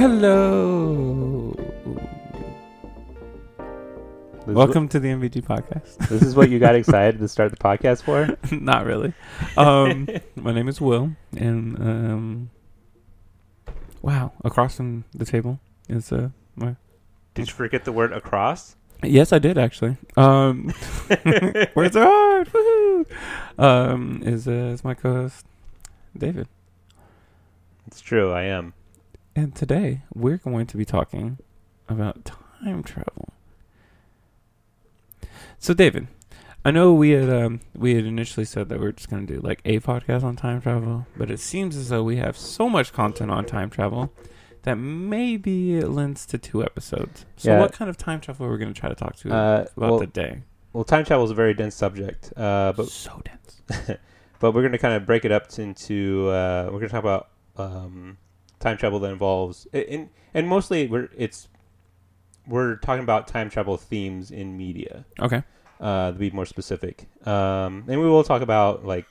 Hello. This is Welcome to the MVG podcast. this is what you got excited to start the podcast for? Not really. Um, my name is Will, and um, wow, across from the table is uh, my. Did you forget the word across? Yes, I did actually. Um, words are hard. Woohoo! Um, is uh, is my co-host David, It's true, I am. And today we're going to be talking about time travel. So, David, I know we had um, we had initially said that we are just going to do like a podcast on time travel, but it seems as though we have so much content on time travel that maybe it lends to two episodes. So, Yeah. what kind of time travel are we going to try to talk to Uh, about well, today? well, time travel is a very dense subject, uh, but so dense. but we're going to kind of break it up into. Uh, we're going to talk about um, time travel that involves, and and mostly we're it's we're talking about time travel themes in media. Okay. uh, to be more specific. Um, and we will talk about like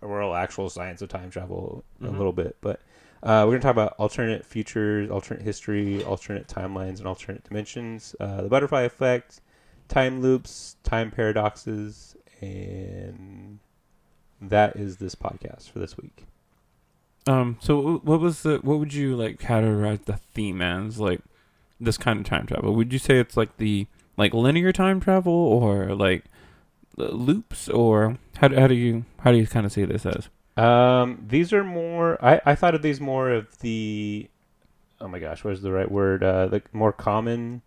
real actual science of time travel Mhm. a little bit, but uh, we're going to talk about alternate futures, alternate history, alternate timelines, and alternate dimensions, uh, the butterfly effect, time loops, time paradoxes, and that is this podcast for this week. Um. So, what was the? What would you like categorize the theme as? Like this kind of time travel? Would you say it's like the like linear time travel, or like loops, or how do, how do you how do you kind of see this as? Um, these are more. I, I thought of these more of the. Oh my gosh, what is the right word? Uh, the more common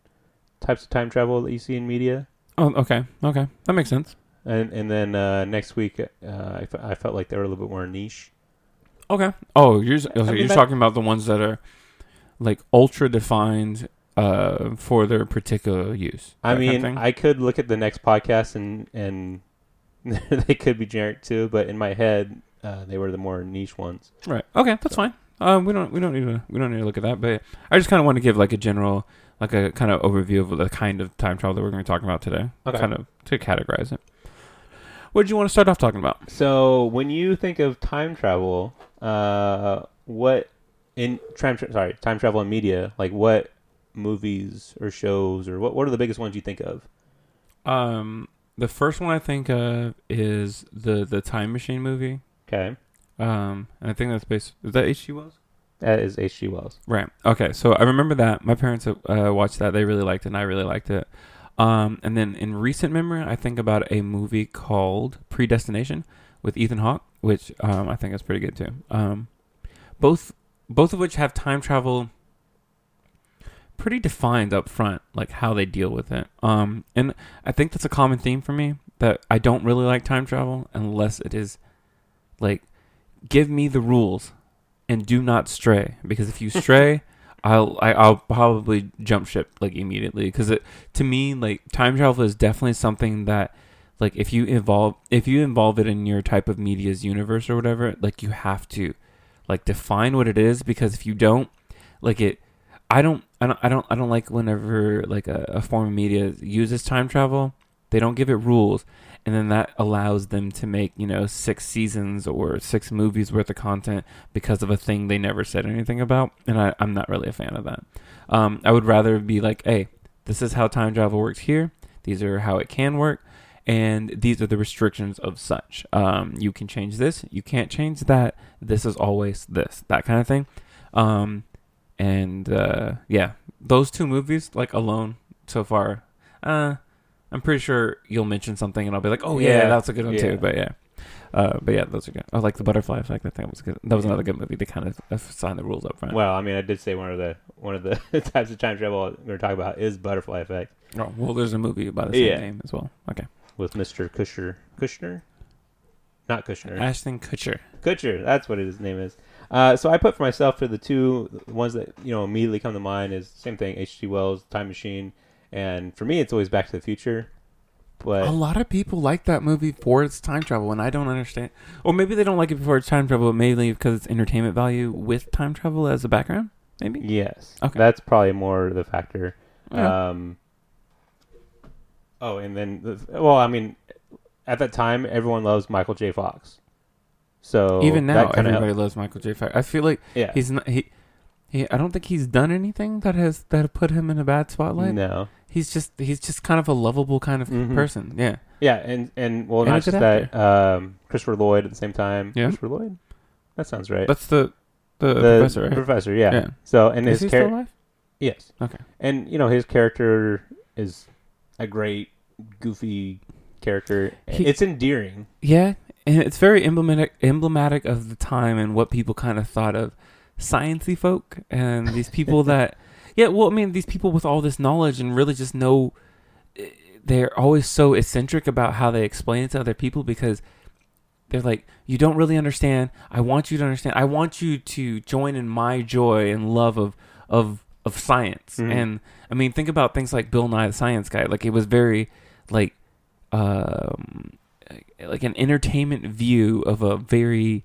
types of time travel that you see in media. Oh, okay, okay, that makes sense. And and then uh, next week, uh, I, I felt like they were a little bit more niche. Okay. Oh, you're s- okay, you're that- talking about the ones that are like ultra defined uh for their particular use. I that kind of mean, thing? I could look at the next podcast and and they could be generic too, but in my head, uh, they were the more niche ones. Right. Okay, that's fine. Um, we don't we don't need to we don't need to look at that, but I just kind of want to give like a general like a kind of overview of the kind of time travel that we're going to be talking about today. Okay. Kind of to categorize it. What did you want to start off talking about? So when you think of time travel, uh, what in time tra- sorry time travel in media, like what movies or shows or what what are the biggest ones you think of? Um, the first one I think of is the the Time Machine movie. Okay, Um, and I think that's based. Is that H.G. Wells? that is H.G. Wells. Right. Okay. So I remember that my parents uh, watched that. They really liked it, and I really liked it. Um, and then in recent memory, I think about a movie called Predestination with Ethan Hawke, which um, I think is pretty good too. Um, both both of which have time travel pretty defined up front, like how they deal with it. Um, and I think that's a common theme for me that I don't really like time travel unless it is like give me the rules and do not stray because if you stray I'll I, I'll probably jump ship like immediately. Because it to me like time travel is definitely something that like if you involve if you involve it in your type of media's universe or whatever like you have to like define what it is. Because if you don't like it I don't I don't I don't I don't like whenever like a, a form of media uses time travel. They don't give it rules and then that allows them to make you know six seasons or six movies worth of content because of a thing they never said anything about and I, i'm not really a fan of that. Um, i would rather be like hey this is how time travel works here. These are how it can work. And these are the restrictions of such. Um, you can change this. You can't change that. This is always this that kind of thing. Um, and uh, yeah those two movies like alone so far uh, I'm pretty sure you'll mention something and I'll be like, oh yeah, Yeah, that's a good one yeah. too. But yeah, uh, but yeah, those are good. I like the butterfly effect. I think that was good. That was another good movie to kind of assign the rules up front. Well, I mean, I did say one of the one of the types of time travel we're going to talk about is butterfly effect oh, well, there's a movie by the same Yeah. name as well. Okay, with Mr. Kushner. Kushner, not Kushner. Ashton Kutcher. Kutcher, that's what his name is. Uh, so I put for myself for the two ones that you know immediately come to mind is same thing. H.G. Wells, Time Machine, and for me it's always Back to the Future. But A lot of people like that movie for its time travel, and I don't understand. Or maybe they don't like it for its time travel, mainly because it's entertainment value with time travel as a background. Maybe. yes, Okay. that's probably more the factor. Yeah. Um, oh, and then the, well, I mean, at that time everyone loves Michael J. Fox. So Even now, everybody helped. loves Michael J. Fox. I feel like yeah, he's not he Yeah, I don't think he's done anything that has that put him in a bad spotlight. no. He's just he's just kind of a lovable kind of Mhm. person. Yeah. Yeah, and and well, And not just that. Um, Christopher Lloyd at the same time. Yeah. Christopher Lloyd. That sounds right. That's the the, the professor, right? Professor, yeah. Yeah. So and Is his character, yes, Okay. and you know his character is a great goofy character. He- it's endearing. Yeah, and it's very emblematic emblematic of the time and what people kind of thought of sciency folk and these people that yeah, well, I mean, these people with all this knowledge and really just know eh, they're always so eccentric about how they explain it to other people because they're like, you don't really understand. I want you to understand. I want you to join in my joy and love of of of science. Mhm. And I mean, think about things like Bill Nye the Science Guy. Like it was very like um like an entertainment view of a very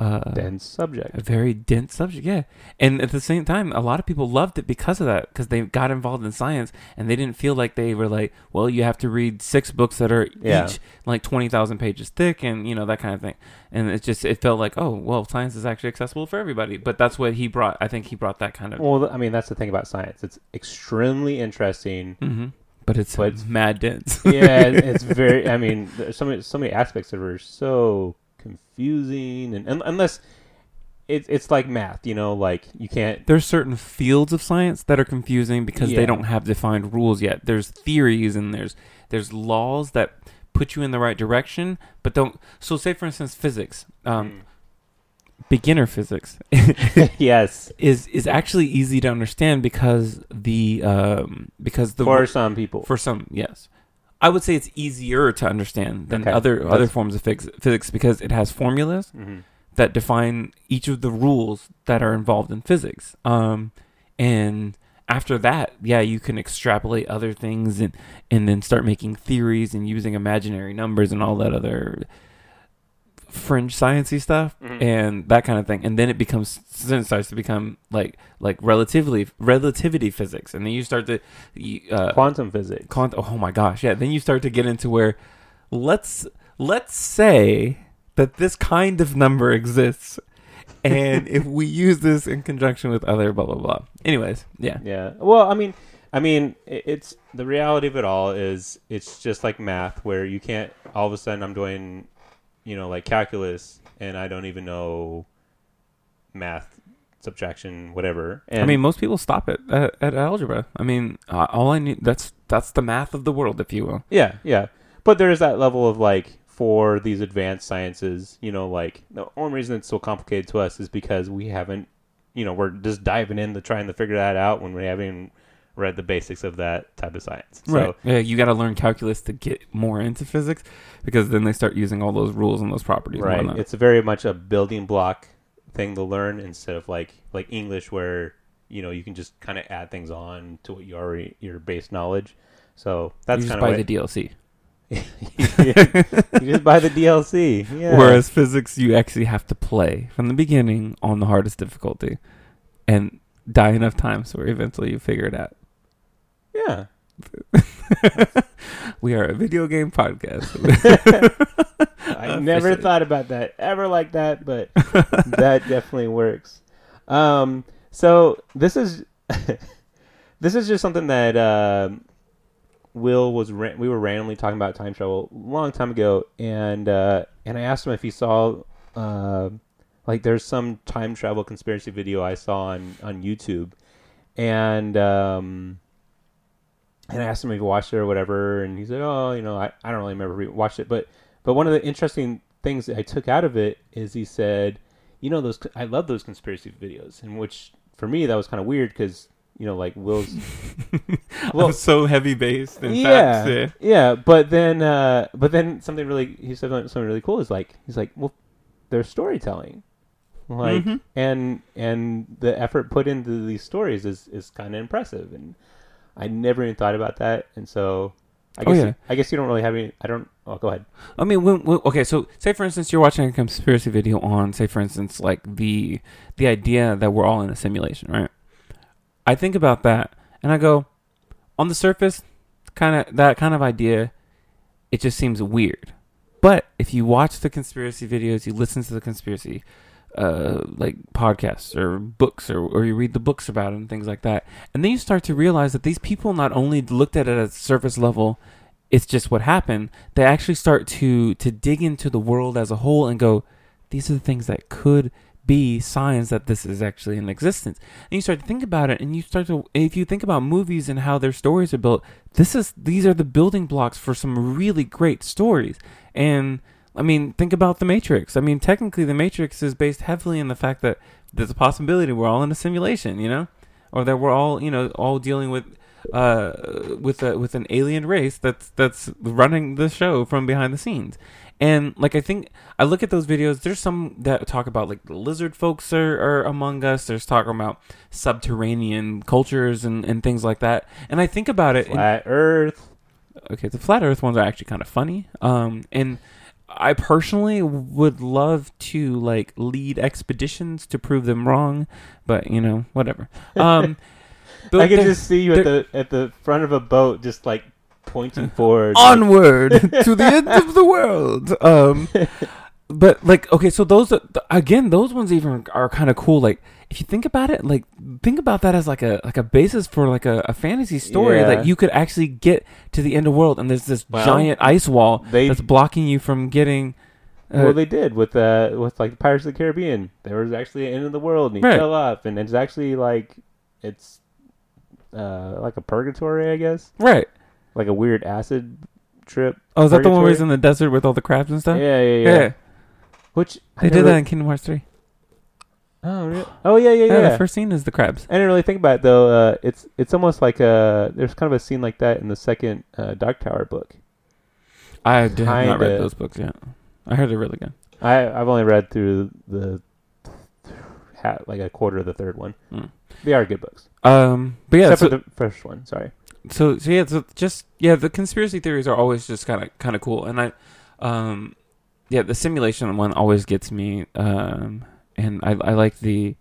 uh dense subject. a very dense subject yeah and at the same time a lot of people loved it because of that because they got involved in science and they didn't feel like they were like well you have to read six books that are Yeah. each like 20,000 pages thick and you know that kind of thing and it just it felt like oh well science is actually accessible for everybody but that's what he brought i think he brought that kind of Well, I mean that's the thing about science. It's extremely interesting. hmm but it's But it's- mad dense yeah, it's very. I mean, there's so many so many aspects that are so confusing, and, un unless it's it's like math, you know, like you can't. there's certain fields of science that are confusing because Yeah. they don't have defined rules yet. There's theories and there's there's laws that put you in the right direction, but don't. So, say for instance, physics, um, beginner physics yes, is is actually easy to understand because the um, because the for some people. for some yes. I would say it's easier to understand than Okay. other That's- other forms of phys- physics because it has formulas Mhm. that define each of the rules that are involved in physics. Um, and after that, yeah, you can extrapolate other things and and then start making theories and using imaginary numbers and all that other fringe sciencey stuff Mhm. and that kind of thing. And then it becomes then it starts to become like like relatively relativity physics, and then you start to you, uh, Quantum physics. Quant- oh my gosh, yeah. Then you start to get into where let's let's say that this kind of number exists, and if we use this in conjunction with other blah blah blah. Anyways, yeah, Yeah. Well, I mean, I mean, it's the reality of it all is it's just like math, where you can't all of a sudden I'm doing, you know, like calculus, and I don't even know math, subtraction, whatever. And I mean, most people stop it at, at algebra. I mean, uh, all I need that's that's the math of the world, if you will. Yeah, yeah. But there is that level of like for these advanced sciences, you know, like the only reason it's so complicated to us is because we haven't, you know, we're just diving into trying to figure that out when we haven't read the basics of that type of science. So, right. Yeah, you got to learn calculus to get more into physics because then they start using all those rules and those properties. right. It's very much a building block thing to learn instead of like like English where, you know, you can just kind of add things on to what you already your base knowledge. So that's kind buy of the DLC. you just buy the DLC. Yeah. Whereas physics, you actually have to play from the beginning on the hardest difficulty, and die enough times where eventually you figure it out. Yeah. we are a video game podcast. I never thought about that ever like that, but that definitely works. Um, so this is this is just something that um Will was ra- we were randomly talking about time travel a long time ago, and uh, and I asked him if he saw uh, like there's some time travel conspiracy video I saw on on YouTube, and um, and I asked him if he watched it or whatever, and he said, oh, you know, I, I don't really remember if he watched it, but but one of the interesting things that I took out of it is he said, you know, those I love those conspiracy videos, and which for me that was kind of weird because you know, like Will's Well- I'm so heavy based. In yeah, facts, yeah, But then, uh, but then something really he said something really cool is like he's like, well, they're storytelling, like, Mhm. and and the effort put into these stories is is kind of impressive, and I never even thought about that, and so. I Oh, guess yeah. I guess you don't really have any. I don't. Oh, go ahead. I mean, when, when, okay, so say for instance you're watching a conspiracy video on, say for instance, like the the idea that we're all in a simulation, right? I think about that and I go, on the surface, kind of that kind of idea, it just seems weird. But if you watch the conspiracy videos, you listen to the conspiracy uh, like podcasts or books or, or you read the books about it and things like that. And then you start to realize that these people not only looked at it at surface level, it's just what happened. They actually start to to dig into the world as a whole and go, these are the things that could be signs that this is actually in existence. And you start to think about it and you start to if you think about movies and how their stories are built, this is these are the building blocks for some really great stories. And I mean, think about the Matrix. I mean, technically the Matrix is based heavily in the fact that there's a possibility we're all in a simulation, you know? Or that we're all, you know, all dealing with uh with a with an alien race that's that's running the show from behind the scenes. And like I think I look at those videos, there's some that talk about like the lizard folks are, are among us. There's talking about subterranean cultures and, and things like that. And I think about it and- Flat Earth. okay, the flat Earth ones are actually kind of funny. Um, and I personally would love to like lead expeditions to prove them wrong, but you know, whatever. Um, I can just see you at the at the front of a boat, just like pointing forward. onward to the end of the world. Um, but like, okay, so those are- again, those ones even are kind of cool. Like, if you think about it, like think about that as like a like a basis for like a, a fantasy story Yeah. that you could actually get to the end of the world, and there's this Well, giant ice wall they- that's blocking you from getting. Uh, well, they did with uh with like Pirates of the Caribbean. There was actually an end of the world, and he Right. fell off, and it's actually like it's uh like a purgatory, I guess, right. like a weird acid trip. Oh, is that the one where he's in the desert with all the crabs and stuff? yeah, yeah. Yeah. Which I They did never- that in Kingdom Hearts 3. Oh, really? oh yeah, yeah, Yeah, yeah. the first scene is the crabs. I didn't really think about it though. Uh, it's it's almost like a there's kind of a scene like that in the second uh, Dark Tower book. I have not read those books yet. I heard they're really good. I I've only read through the ha like a quarter of the third one. Mm. They are good books, Um, but yeah, except so, for the first one. Sorry. so so yeah, so just yeah, the conspiracy theories are always just kind of kind of cool, and I, um, yeah, the simulation one always gets me. Um, and I I like the.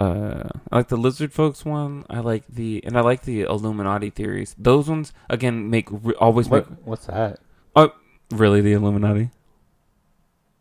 Uh, I like the lizard folks one. I like the and I like the Illuminati theories. Those ones again make always make What what's that? really the Illuminati.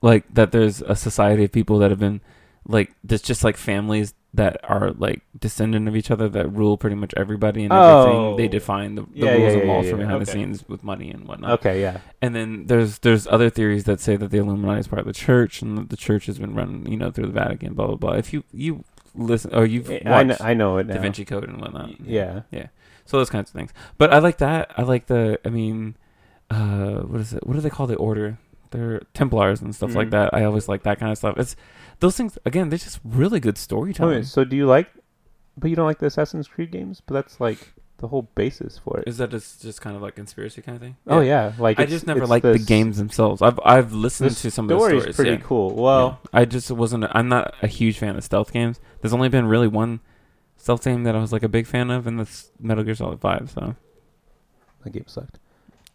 Like that there's a society of people that have been like there's just like families that are like descendant of each other that rule pretty much everybody and everything. Oh. They define the, the Yeah, rules yeah, and yeah, laws yeah, from behind the scenes with money and whatnot. Okay, yeah. And then there's there's other theories that say that the Illuminati is part of the church and that the church has been run, you know, through the Vatican, blah blah blah. If you you listen or you've watched I know, I know it now. Da Vinci Code and whatnot. Yeah. Yeah. So those kinds of things. But I like that. I like the. I mean, uh, what is it? What do they call the order? They're Templars and stuff like Mhm. that. I always like that kind of stuff. It's those things again. They're just really good storytelling. Wait, so do you like? But you don't like the Assassin's Creed games? But that's like the whole basis for it. Is that just, just kind of like conspiracy kind of thing? Oh yeah, like I just never it's liked the this- games themselves. I've I've listened to some of the story's stories. pretty yeah. cool. Well, Yeah. I just wasn't. I'm not a huge fan of stealth games. There's only been really one stealth game that I was like a big fan of, and that's Metal Gear Solid Five. So the game sucked.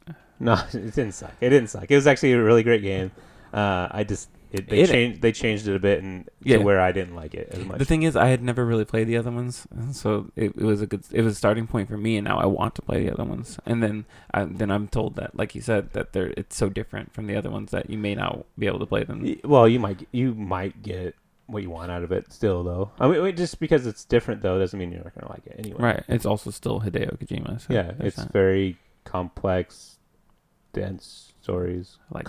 No, it didn't suck. It didn't suck. It was actually a really great game. Uh, I just it, they It- changed they changed it a bit and Yeah. to where I didn't like it as much. The thing is, I had never really played the other ones, so it, it was a good, it was a starting point for me, and now I want to play the other ones. And then, I, then I'm told that, like you said, that they're it's so different from the other ones that you may not be able to play them. Well, you might you might get what you want out of it still though. I mean, just because it's different though doesn't mean you're not gonna like it anyway. Right? It's also still Hideo Kojima. So Yeah, it's that. very complex, dense stories, like that.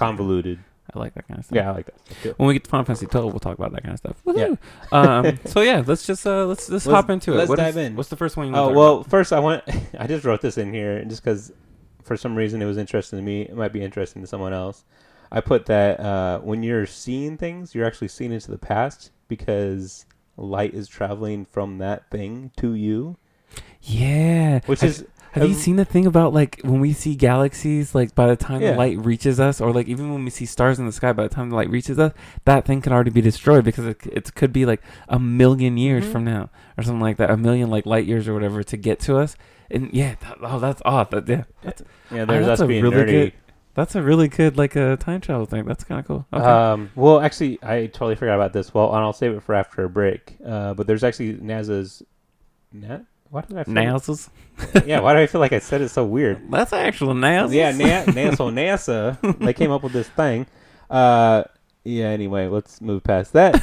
Convoluted. I like that kind of stuff. Yeah, I like that. stuff too. When we get to Final Fantasy 12, we'll talk about that kind of stuff. Yeah. Um, so yeah, let's just uh, let's let's, Let's- hop into it. let's What is- dive in. What's the first one you? Oh want well, first I want I just wrote this in here just because for some reason it was interesting to me. It might be interesting to someone else. I put that uh, when you're seeing things, you're actually seeing into the past because light is traveling from that thing to you, Yeah. which Have- is Have you seen the thing about like when we see galaxies, like by the time Yeah. the light reaches us, or like even when we see stars in the sky, by the time the light reaches us, that thing can already be destroyed because it, it could be like a million years Mhm. from now or something like that, a million like light years or whatever to get to us. And yeah, that, oh, that's odd. That, yeah, that's, yeah. There's that's us a being really nerdy. good- that's a really good like a time travel thing. That's kind of cool. Okay. Um, well, actually, I totally forgot about this. Well, and I'll save it for after a break. Uh, but there's actually NASA's. Na- why did I feel NASA's. Yeah, why do I feel like I said it so weird? That's actual NASA's. Yeah, Na- NASA, NASA, they came up with this thing. Uh, yeah. Anyway, let's move past that,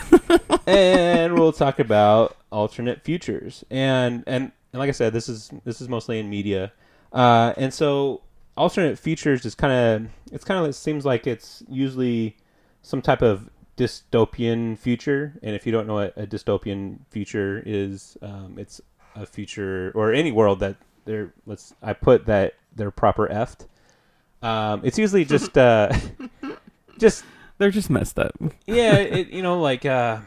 and we'll talk about alternate futures. And and and like I said, this is this is mostly in media, uh, and so alternate futures is kind of it's kind of it seems like it's usually some type of dystopian future. And if you don't know what a dystopian future is, um, it's a future or any world that they're let's I put that they're proper effed. Um, it's usually just uh, just They're just messed up. yeah, it, you know, like uh,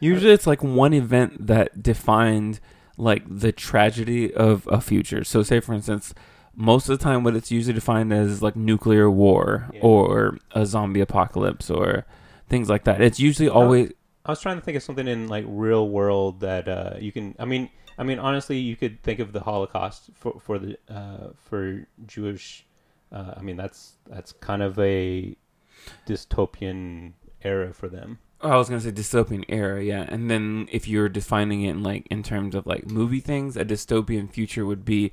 Usually, it's like one event that defined like the tragedy of a future. So, say for instance, most of the time, what it's usually defined as like nuclear war Yeah. or a zombie apocalypse or things like that. It's usually always I was trying to think of something in like real world that uh, you can. I mean, I mean, honestly, you could think of the Holocaust for for the uh, for Jewish. Uh, I mean, that's that's kind of a dystopian era for them. I was gonna say dystopian era, yeah. And then if you're defining it in like in terms of like movie things, a dystopian future would be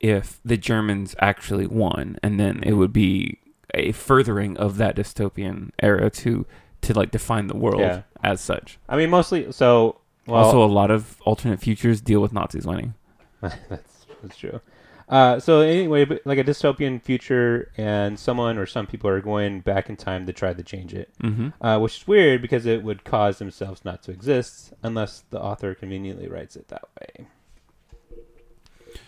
if the Germans actually won, and then it would be a furthering of that dystopian era to to like define the world Yeah. As such. I mean, mostly. So, well, also, a lot of alternate futures deal with Nazis winning. that's that's true. Uh, so anyway, but like a dystopian future, and someone or some people are going back in time to try to change it, hmm uh, which is weird because it would cause themselves not to exist unless the author conveniently writes it that way.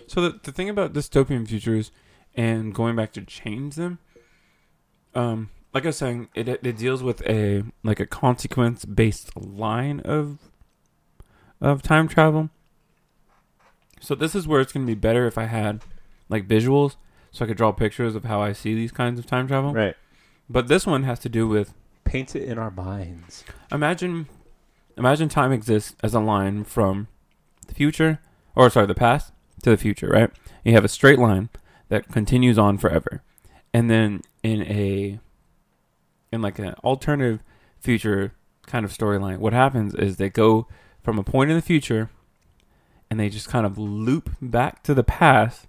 So the the thing about dystopian futures and going back to change them, um, like I was saying, it it deals with a like a consequence based line of of time travel. So this is where it's gonna be better if I had like visuals, so I could draw pictures of how I see these kinds of time travel. Right. But this one has to do with Paint it in our minds. imagine imagine time exists as a line from the future or sorry the past to the future right you have a straight line that continues on forever and then in a in like an alternative future kind of storyline what happens is they go from a point in the future and they just kind of loop back to the past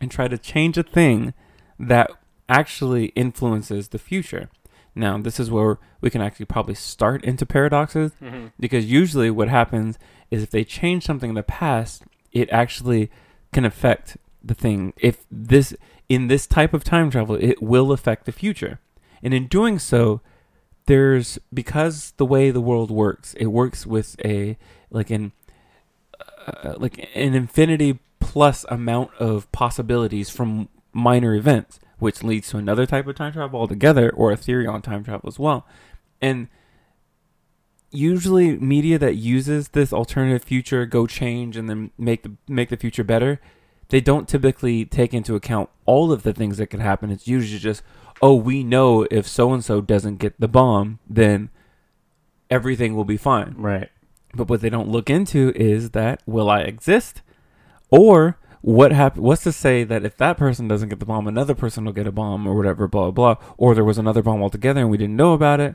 and try to change a thing that actually influences the future now this is where we can actually probably start into paradoxes mm-hmm. because usually what happens is if they change something in the past, it actually can affect the thing. If this in this type of time travel, it will affect the future. And in doing so, there's because the way the world works, it works with a like an uh, like an infinity plus amount of possibilities from minor events, which leads to another type of time travel altogether, or a theory on time travel as well. And usually, media that uses this alternative future, go change, and then make the make the future better, they don't typically take into account all of the things that could happen. It's usually just, oh, we know if so and so doesn't get the bomb, then everything will be fine. Right. But what they don't look into is that will I exist, or what hap- What's to say that if that person doesn't get the bomb, another person will get a bomb or whatever, blah blah blah, or there was another bomb altogether and we didn't know about it.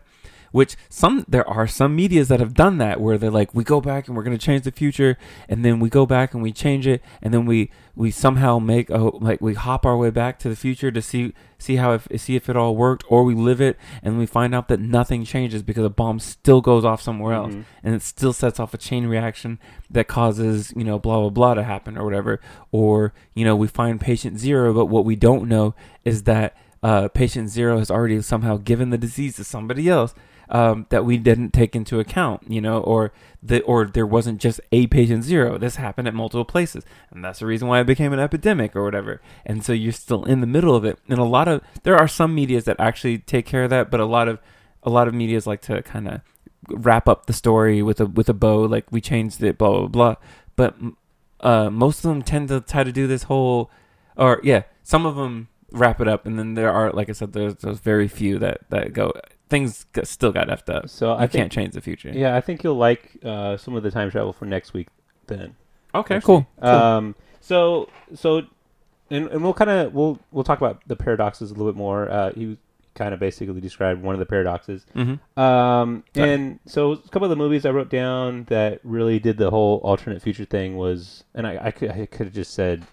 Which some there are some medias that have done that where they're like we go back and we're going to change the future and then we go back and we change it and then we we somehow make a like we hop our way back to the future to see see how if see if it all worked or we live it and we find out that nothing changes because a bomb still goes off somewhere else Mhm. and it still sets off a chain reaction that causes you know blah blah blah to happen or whatever or you know we find patient zero but what we don't know is that uh, patient zero has already somehow given the disease to somebody else um, that we didn't take into account you know or the or there wasn't just a patient zero. This happened at multiple places and that's the reason why it became an epidemic or whatever. And so you're still in the middle of it. And a lot of there are some medias that actually take care of that but a lot of a lot of medias like to kind of wrap up the story with a with a bow like we changed it blah blah blah. But uh most of them tend to try to do this whole or yeah some of them wrap it up and then there are like i said there's those very few that that go things still got effed up So i I think, can't change the future Yeah, I think you'll like uh, some of the time travel for next week. Then. okay actually. cool, cool. Um. So so, and, and we'll kind of we'll we'll talk about the paradoxes a little bit more. Uh, he kind of basically described one of the paradoxes. mm-hmm. Um, Sorry. and so a couple of the movies I wrote down that really did the whole alternate future thing was, and I, I could I could have just said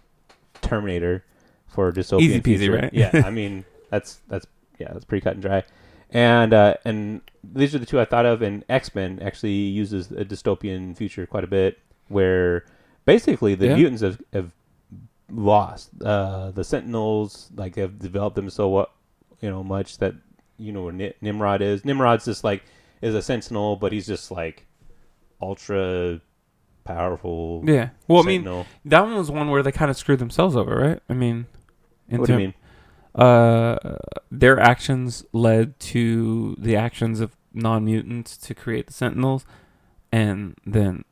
Terminator for dystopian Easy peasy, future. right? Yeah, I mean that's that's yeah that's pretty cut and dry. And uh, and these are the two I thought of. And X Men actually uses a dystopian future quite a bit, where basically the Yeah. mutants have, have lost uh, the Sentinels. Like have developed them so what you know much that you know where Nimrod is. Nimrod's just like is a Sentinel, but he's just like ultra powerful. Yeah. Well, I mean, Sentinel. that one was one where they kind of screwed themselves over, right? I mean, what do you mean? Uh, their actions led to the actions of non mutants to create the Sentinels, and then,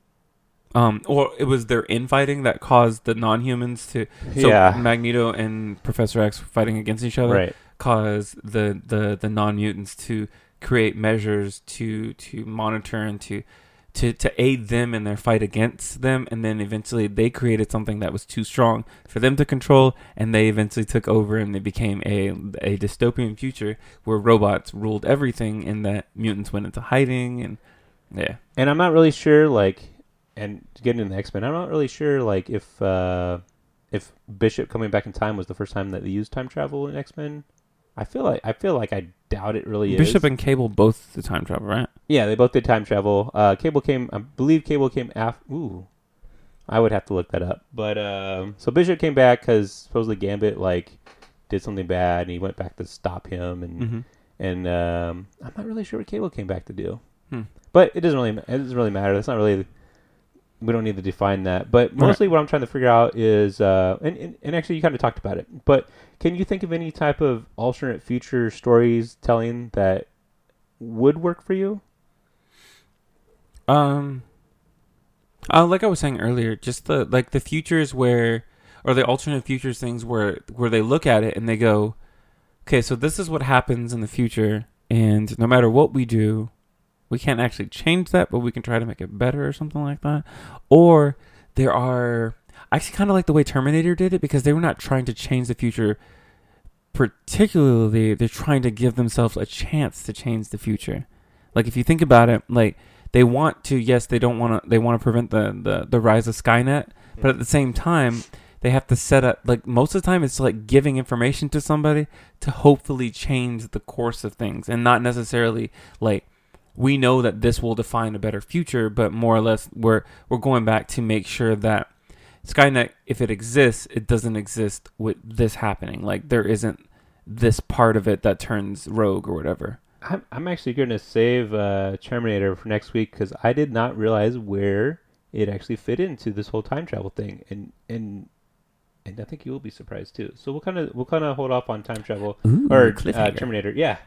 um, or it was their infighting that caused the non humans to. So yeah, Magneto and Professor X fighting against each other right. caused the the the non mutants to create measures to to monitor and to to to aid them in their fight against them and then eventually they created something that was too strong for them to control and they eventually took over and they became a a dystopian future where robots ruled everything and that mutants went into hiding and yeah And I'm not really sure, like, and getting into X Men, I'm not really sure, like, if uh, if Bishop coming back in time was the first time that they used time travel in X Men. I feel like I feel like I doubt it really Bishop is. and Cable both the time travel right yeah, they both did time travel. Uh, Cable came, I believe, Cable came after. Ooh, I would have to look that up. But um, so Bishop came back because supposedly Gambit like did something bad, and he went back to stop him, and mm-hmm. and um, I'm not really sure what Cable came back to do. Hmm. But it doesn't really it doesn't really matter. That's not really we don't need to define that. But mostly what I'm trying to figure out is uh, and, and and actually you kind of talked about it. But can you think of any type of alternate future stories telling that would work for you? Um, uh, like I was saying earlier, just the like the futures where, or the alternate futures things where where they look at it and they go, okay, so this is what happens in the future, and no matter what we do, we can't actually change that, but we can try to make it better or something like that. Or there are, I actually kind of like the way Terminator did it because they were not trying to change the future. Particularly, they're trying to give themselves a chance to change the future. Like if you think about it, like they want to yes they don't want to they want to prevent the, the the rise of skynet but at the same time they have to set up like most of the time it's like giving information to somebody to hopefully change the course of things and not necessarily like we know that this will define a better future but more or less we're we're going back to make sure that skynet if it exists it doesn't exist with this happening. Like there isn't this part of it that turns rogue or whatever I'm I'm actually going to save uh, Terminator for next week because I did not realize where it actually fit into this whole time travel thing, and and and I think you will be surprised too. So we'll kind of we'll kind of hold off on time travel Ooh, or uh. Terminator. Yeah.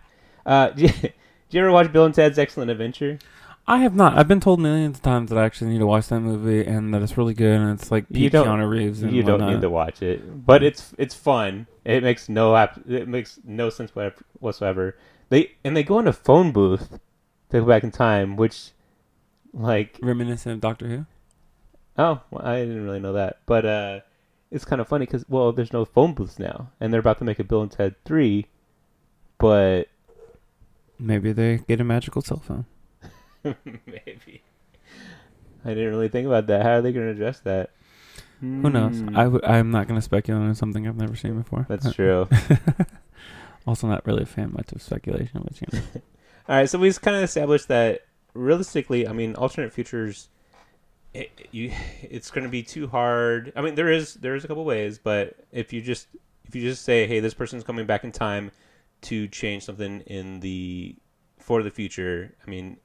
Uh, do, you, do you ever watch Bill and Ted's Excellent Adventure? I have not. I've been told millions of times that I actually need to watch that movie and that it's really good and it's like You don't- Keanu Reeves and You don't need to watch it, but it's it's fun. It makes no app, it makes no sense whatsoever. They and they go in a phone booth to go back in time, which like Reminiscent of Doctor Who. Oh, well, I didn't really know that, but uh, it's kind of funny because well, there's no phone booths now, and they're about to make a Bill and Ted three, but Maybe they get a magical cell phone. maybe I didn't really think about that. How are they going to address that? Who knows? Hmm. I w- I'm not going to speculate on something I've never seen before. That's true. also, not really a fan much of speculation, but you know. All right, so we've kind of established that realistically, I mean, alternate futures, it, you, it's going to be too hard. I mean, there is there is a couple ways, but if you just if you just say, hey, this person's coming back in time to change something in the for the future, I mean,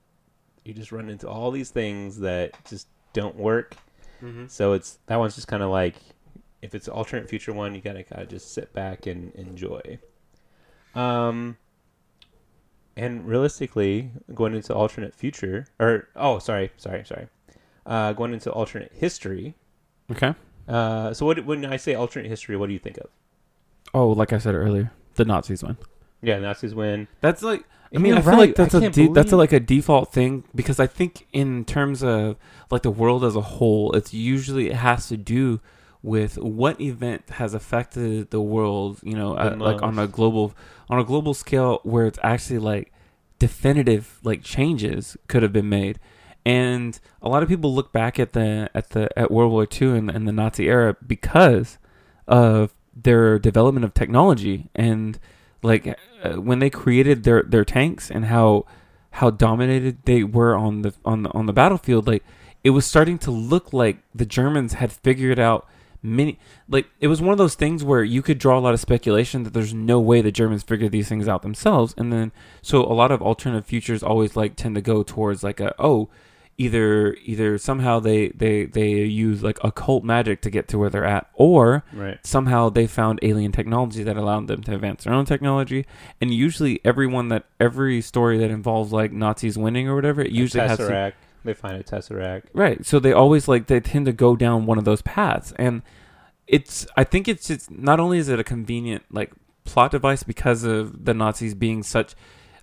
you just run into all these things that just don't work. Mm-hmm. So it's that one's just kind of like if it's alternate future one, you gotta kind of just sit back and enjoy. Um, and realistically, going into alternate future, or oh, sorry, sorry, sorry, uh, going into alternate history. Okay. Uh, so what when I say alternate history, what do you think of? Oh, like I said earlier, the Nazis win. Yeah, Nazis win. That's like I mean, you're I feel right. like that's I a de- that's a, like a default thing because I think in terms of like the world as a whole, it's usually it has to do with what event has affected the world. You know, at, like on a global on a global scale where it's actually like definitive like changes could have been made. And a lot of people look back at the at the at World War II and, and the Nazi era because of their development of technology and like uh, when they created their their tanks and how how dominated they were on the on the on the battlefield like it was starting to look like the Germans had figured out many like it was one of those things where you could draw a lot of speculation that there's no way the Germans figured these things out themselves and then so a lot of alternative futures always like tend to go towards like a oh either either somehow they they they use like occult magic to get to where they're at or Right. somehow they found alien technology that allowed them to advance their own technology and usually everyone that every story that involves like nazis winning or whatever it usually has Tesseract. They find a Tesseract. right. So they always like they tend to go down one of those paths. And it's i think it's it's not only is it a convenient like plot device because of the nazis being such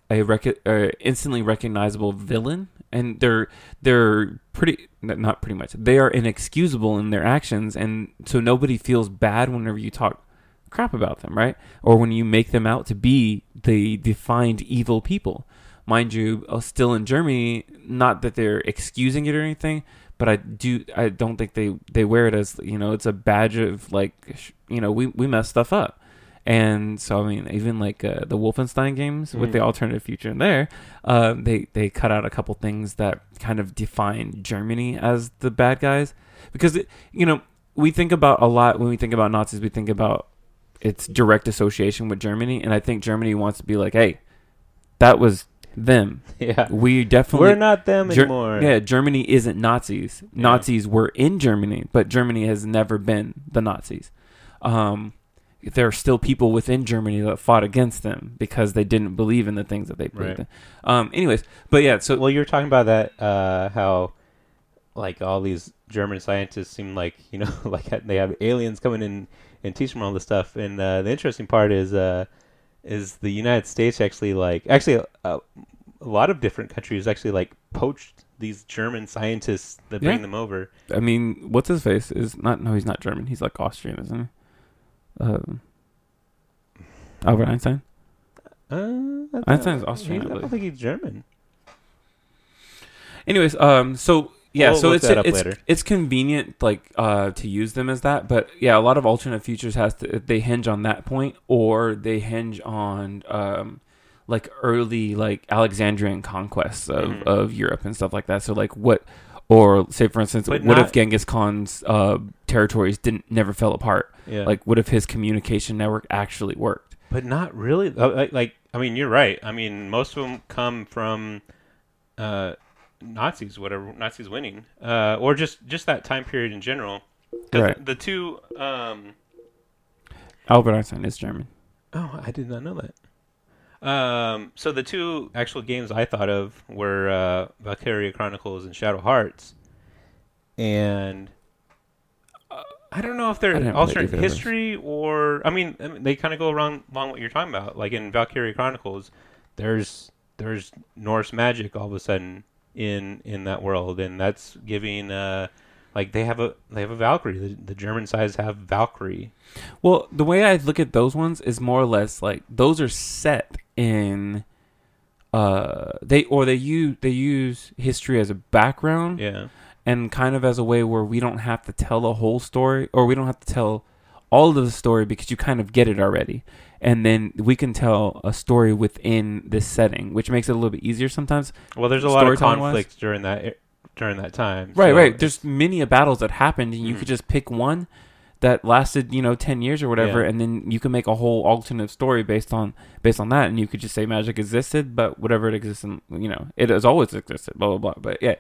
a rec- uh, instantly recognizable villain and they're they're pretty not pretty much they are inexcusable in their actions and so nobody feels bad whenever you talk crap about them right? Or when you make them out to be the defined evil people mind you uh, still in germany not that they're excusing it or anything but i do i don't think they they wear it as you know it's a badge of like you know we we mess stuff up. And so I mean, even like uh, the Wolfenstein games with the Mhm. alternative future in there, uh, they they cut out a couple things that kind of define Germany as the bad guys. Because it, you know we think about a lot when we think about Nazis, we think about its direct association with Germany, and I think Germany wants to be like, hey, that was them. Yeah. We definitely We're not them Ger- anymore. yeah, Germany isn't Nazis. Yeah. Nazis were in Germany, but Germany has never been the Nazis. Um, there are still people within Germany that fought against them because they didn't believe in the things that they believed Right. in. Um, anyways, but yeah, so Well, you were talking about that, uh, how like all these German scientists seem like you know like they have aliens coming in and teach them all this stuff. And uh, the interesting part is uh, is the United States actually like actually uh, a lot of different countries actually like poached these German scientists that bring Yeah. them over. I mean, what's his face is not. No, he's not German. He's like Austrian, isn't he? Um, Albert Einstein. Uh, I Einstein's Austrian, I I don't believe. think he's German. Anyways, um, so yeah, We'll so it's it's it's convenient like uh to use them as that, but yeah, a lot of alternate futures has to they hinge on that point, or they hinge on um like early like Alexandrian conquests of Mhm. of Europe and stuff like that. So like what. Or say, for instance, But what not- if Genghis Khan's uh, territories didn't never fell apart? Yeah. Like, what if his communication network actually worked? But not really. Like, like, I mean, you're right. I mean, most of them come from uh, Nazis, whatever Nazis winning, uh, or just just that time period in general. 'Cause Right. The two. Um, Albert Einstein is German. oh, I did not know that. Um, so the two actual games I thought of were uh, Valkyria Chronicles and Shadow Hearts, and uh, I don't know if they're alternate either of those. history or I mean, I mean they kind of go around along what you're talking about. Like in Valkyria Chronicles, there's there's Norse magic all of a sudden in in that world, and that's giving uh like they have a they have a Valkyrie. The, the German sides have Valkyrie. Well, the way I look at those ones is more or less like those are set in uh they or they use they use history as a background Yeah, and kind of as a way where we don't have to tell the whole story or we don't have to tell all of the story because you kind of get it already. And then we can tell a story within this setting, which makes it a little bit easier sometimes. well, there's a lot of Storytelling-wise? during that e, during that time. Right, so right. There's many a battles that happened, and you Mhm. could just pick one that lasted, you know, ten years or whatever, Yeah. and then you can make a whole alternate story based on based on that, and you could just say magic existed, but whatever it exists, in, you know, it has always existed, blah blah blah. But yeah,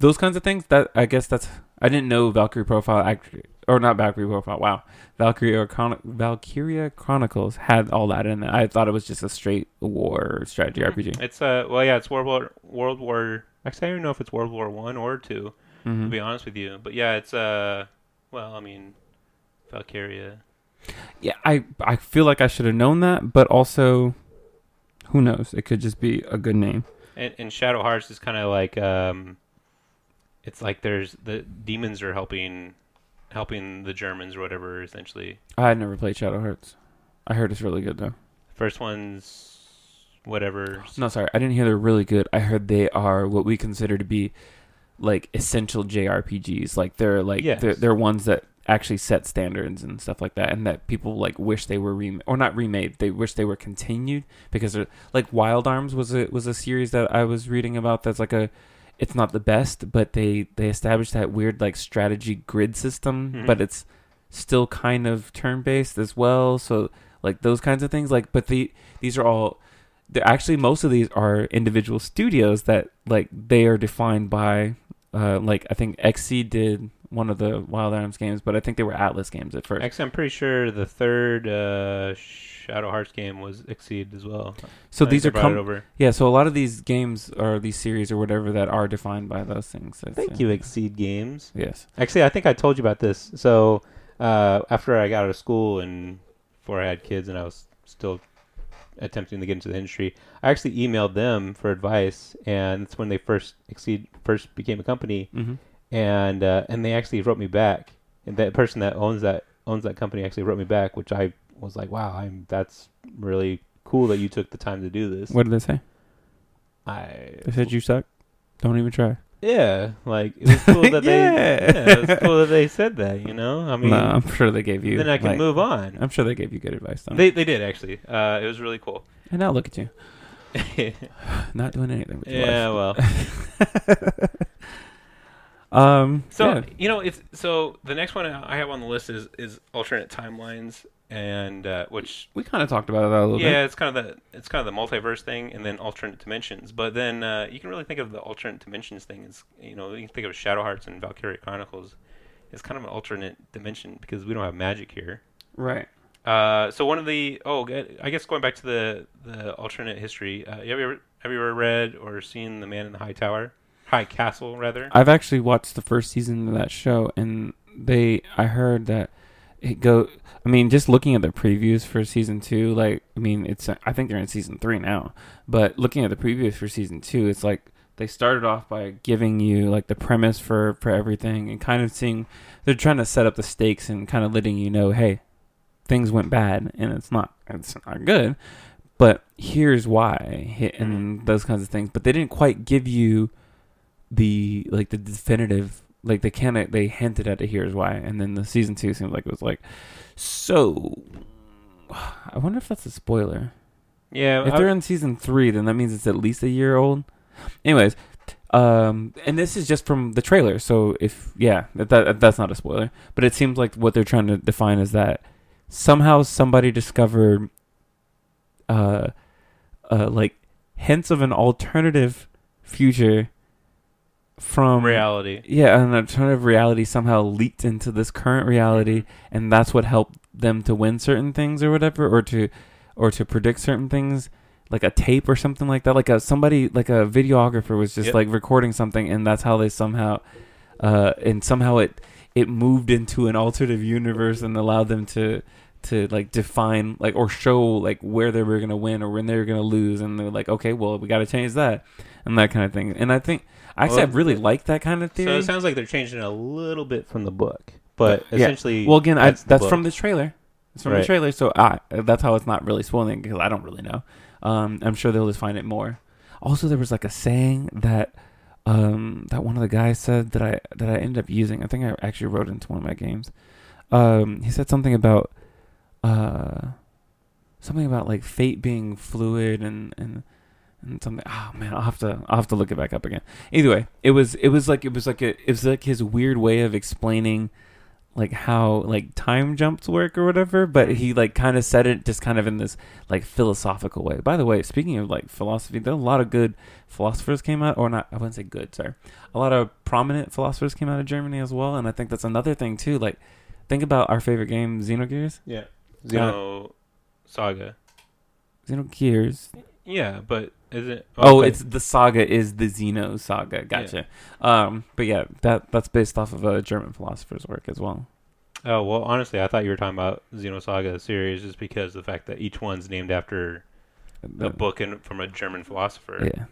those kinds of things. That I guess that's I didn't know Valkyrie profile actually, or not Valkyrie profile. Wow, Valkyrie or Chron- Valkyria Chronicles had all that in it. I thought it was just a straight war strategy RPG. It's uh well yeah it's World War World War actually I don't even know if it's World War One or two to Mhm. be honest with you but yeah it's uh well I mean Valkyria Yeah, I I feel like I should have known that, but also, who knows? It could just be a good name. and, and Shadow Hearts is kind of like um it's like there's the demons are helping helping the Germans or whatever essentially I had never played Shadow Hearts. I heard it's really good though. first one's whatever No, sorry, I didn't hear they're really good. I heard they are what we consider to be like essential JRPGs. Like they're like Yes. they're, they're ones that actually set standards and stuff like that, and that people like wish they were remade or not remade. They wish they were continued because they're- like Wild Arms was a was a series that I was reading about. That's like a it's not the best, but they they established that weird like strategy grid system, Mhm. but it's still kind of turn based as well. So like those kinds of things. Like, but the these are all. They're actually most of these are individual studios that like they are defined by. Uh, like I think XSEED did one of the Wild Arms games, but I think they were Atlus games at first. Actually, I'm pretty sure the third uh, Shadow Hearts game was XSEED as well. So I these are brought com- it over. yeah. So a lot of these games or these series or whatever that are defined by those things. That's, Thank you, XSEED Games. Yes. Actually, I think I told you about this. So uh, after I got out of school and before I had kids and I was still attempting to get into the industry, I actually emailed them for advice, and it's when they first XSEED first became a company, Mm-hmm. And uh, and they actually wrote me back. And that person that owns that owns that company actually wrote me back, which I was like, wow, I'm that's really cool that you took the time to do this. What did they say? I They said you suck. Don't even try. yeah, like it was cool that they Yeah. yeah, it was cool that they said that. You know, I mean, no, I'm sure they gave you. then I can like- move on. I'm sure they gave you good advice. Though. They they did actually. Uh, it was really cool. and now look at you, not doing anything with your yeah, life. well. Um. So yeah. you know, it's so the next one I have on the list is is alternate timelines, and uh, which we kind of talked about that a little bit. yeah, it's kind of the it's kind of the multiverse thing, and then alternate dimensions. But then uh, you can really think of the alternate dimensions thing as you know you can think of Shadow Hearts and Valkyria Chronicles as kind of an alternate dimension because we don't have magic here. Right. Uh, so one of the oh, I guess going back to the the alternate history. Uh, have you ever have you ever read or seen The Man in the High Tower, High Castle rather? I've actually watched the first season of that show, and they. I heard that it go. I mean, just looking at the previews for season two, like, I mean, it's. I think they're in season three now, but looking at the previews for season two, it's like they started off by giving you like the premise for for everything, and kind of seeing they're trying to set up the stakes and kind of letting you know, hey, things went bad, and it's not it's not good. But here's why, and mm-hmm. those kinds of things. But they didn't quite give you the like the definitive like they kind of they hinted at it here's why. And then the season two seems like it was like so i wonder if that's a spoiler. Yeah, if I- they're in season three then that means it's at least a year old. Anyways um and this is just from the trailer so if yeah that, that that's not a spoiler but it seems like what they're trying to define is that somehow somebody discovered uh uh like hints of an alternative future from reality. yeah, an alternative reality somehow leaked into this current reality, and that's what helped them to win certain things or whatever, or to, or to predict certain things, like a tape or something like that. Like a somebody, like a videographer was just Yep. like recording something, and that's how they somehow, uh, and somehow it it moved into an alternative universe and allowed them to to like define like or show like where they were gonna win or when they were gonna lose, and they're like, okay, well, we got to change that and that kind of thing. And I think actually Well, I really like that kind of theory. So it sounds like they're changing a little bit from the book, but Yeah. essentially, well, again, that's I, that's book. from the trailer. It's from the trailer, so I, that's how it's not really spoiling because I don't really know. Um, I'm sure they'll just find it more. Also, there was like a saying that um, that one of the guys said that I that I ended up using. I think I actually wrote into one of my games. Um, he said something about uh, something about like fate being fluid and and and something. Oh ah, man, I'll have to I'll have to look it back up again. Either way, it was it was like it was like a, it was like his weird way of explaining like how like time jumps work or whatever but he like kind of said it just kind of in this like philosophical way by the way speaking of like philosophy there are a lot of good philosophers came out or not i wouldn't say good sorry a lot of prominent philosophers came out of germany as well and i think that's another thing too like think about our favorite game xenogears yeah, Xeno Saga. xenogears Yeah, but is it? oh okay. it's the saga is the xenosaga gotcha um but yeah that that's based off of a german philosopher's work as well Oh well, honestly, I thought you were talking about Xenosaga series just because the fact that each one's named after The- a book in, from a German philosopher. Yeah.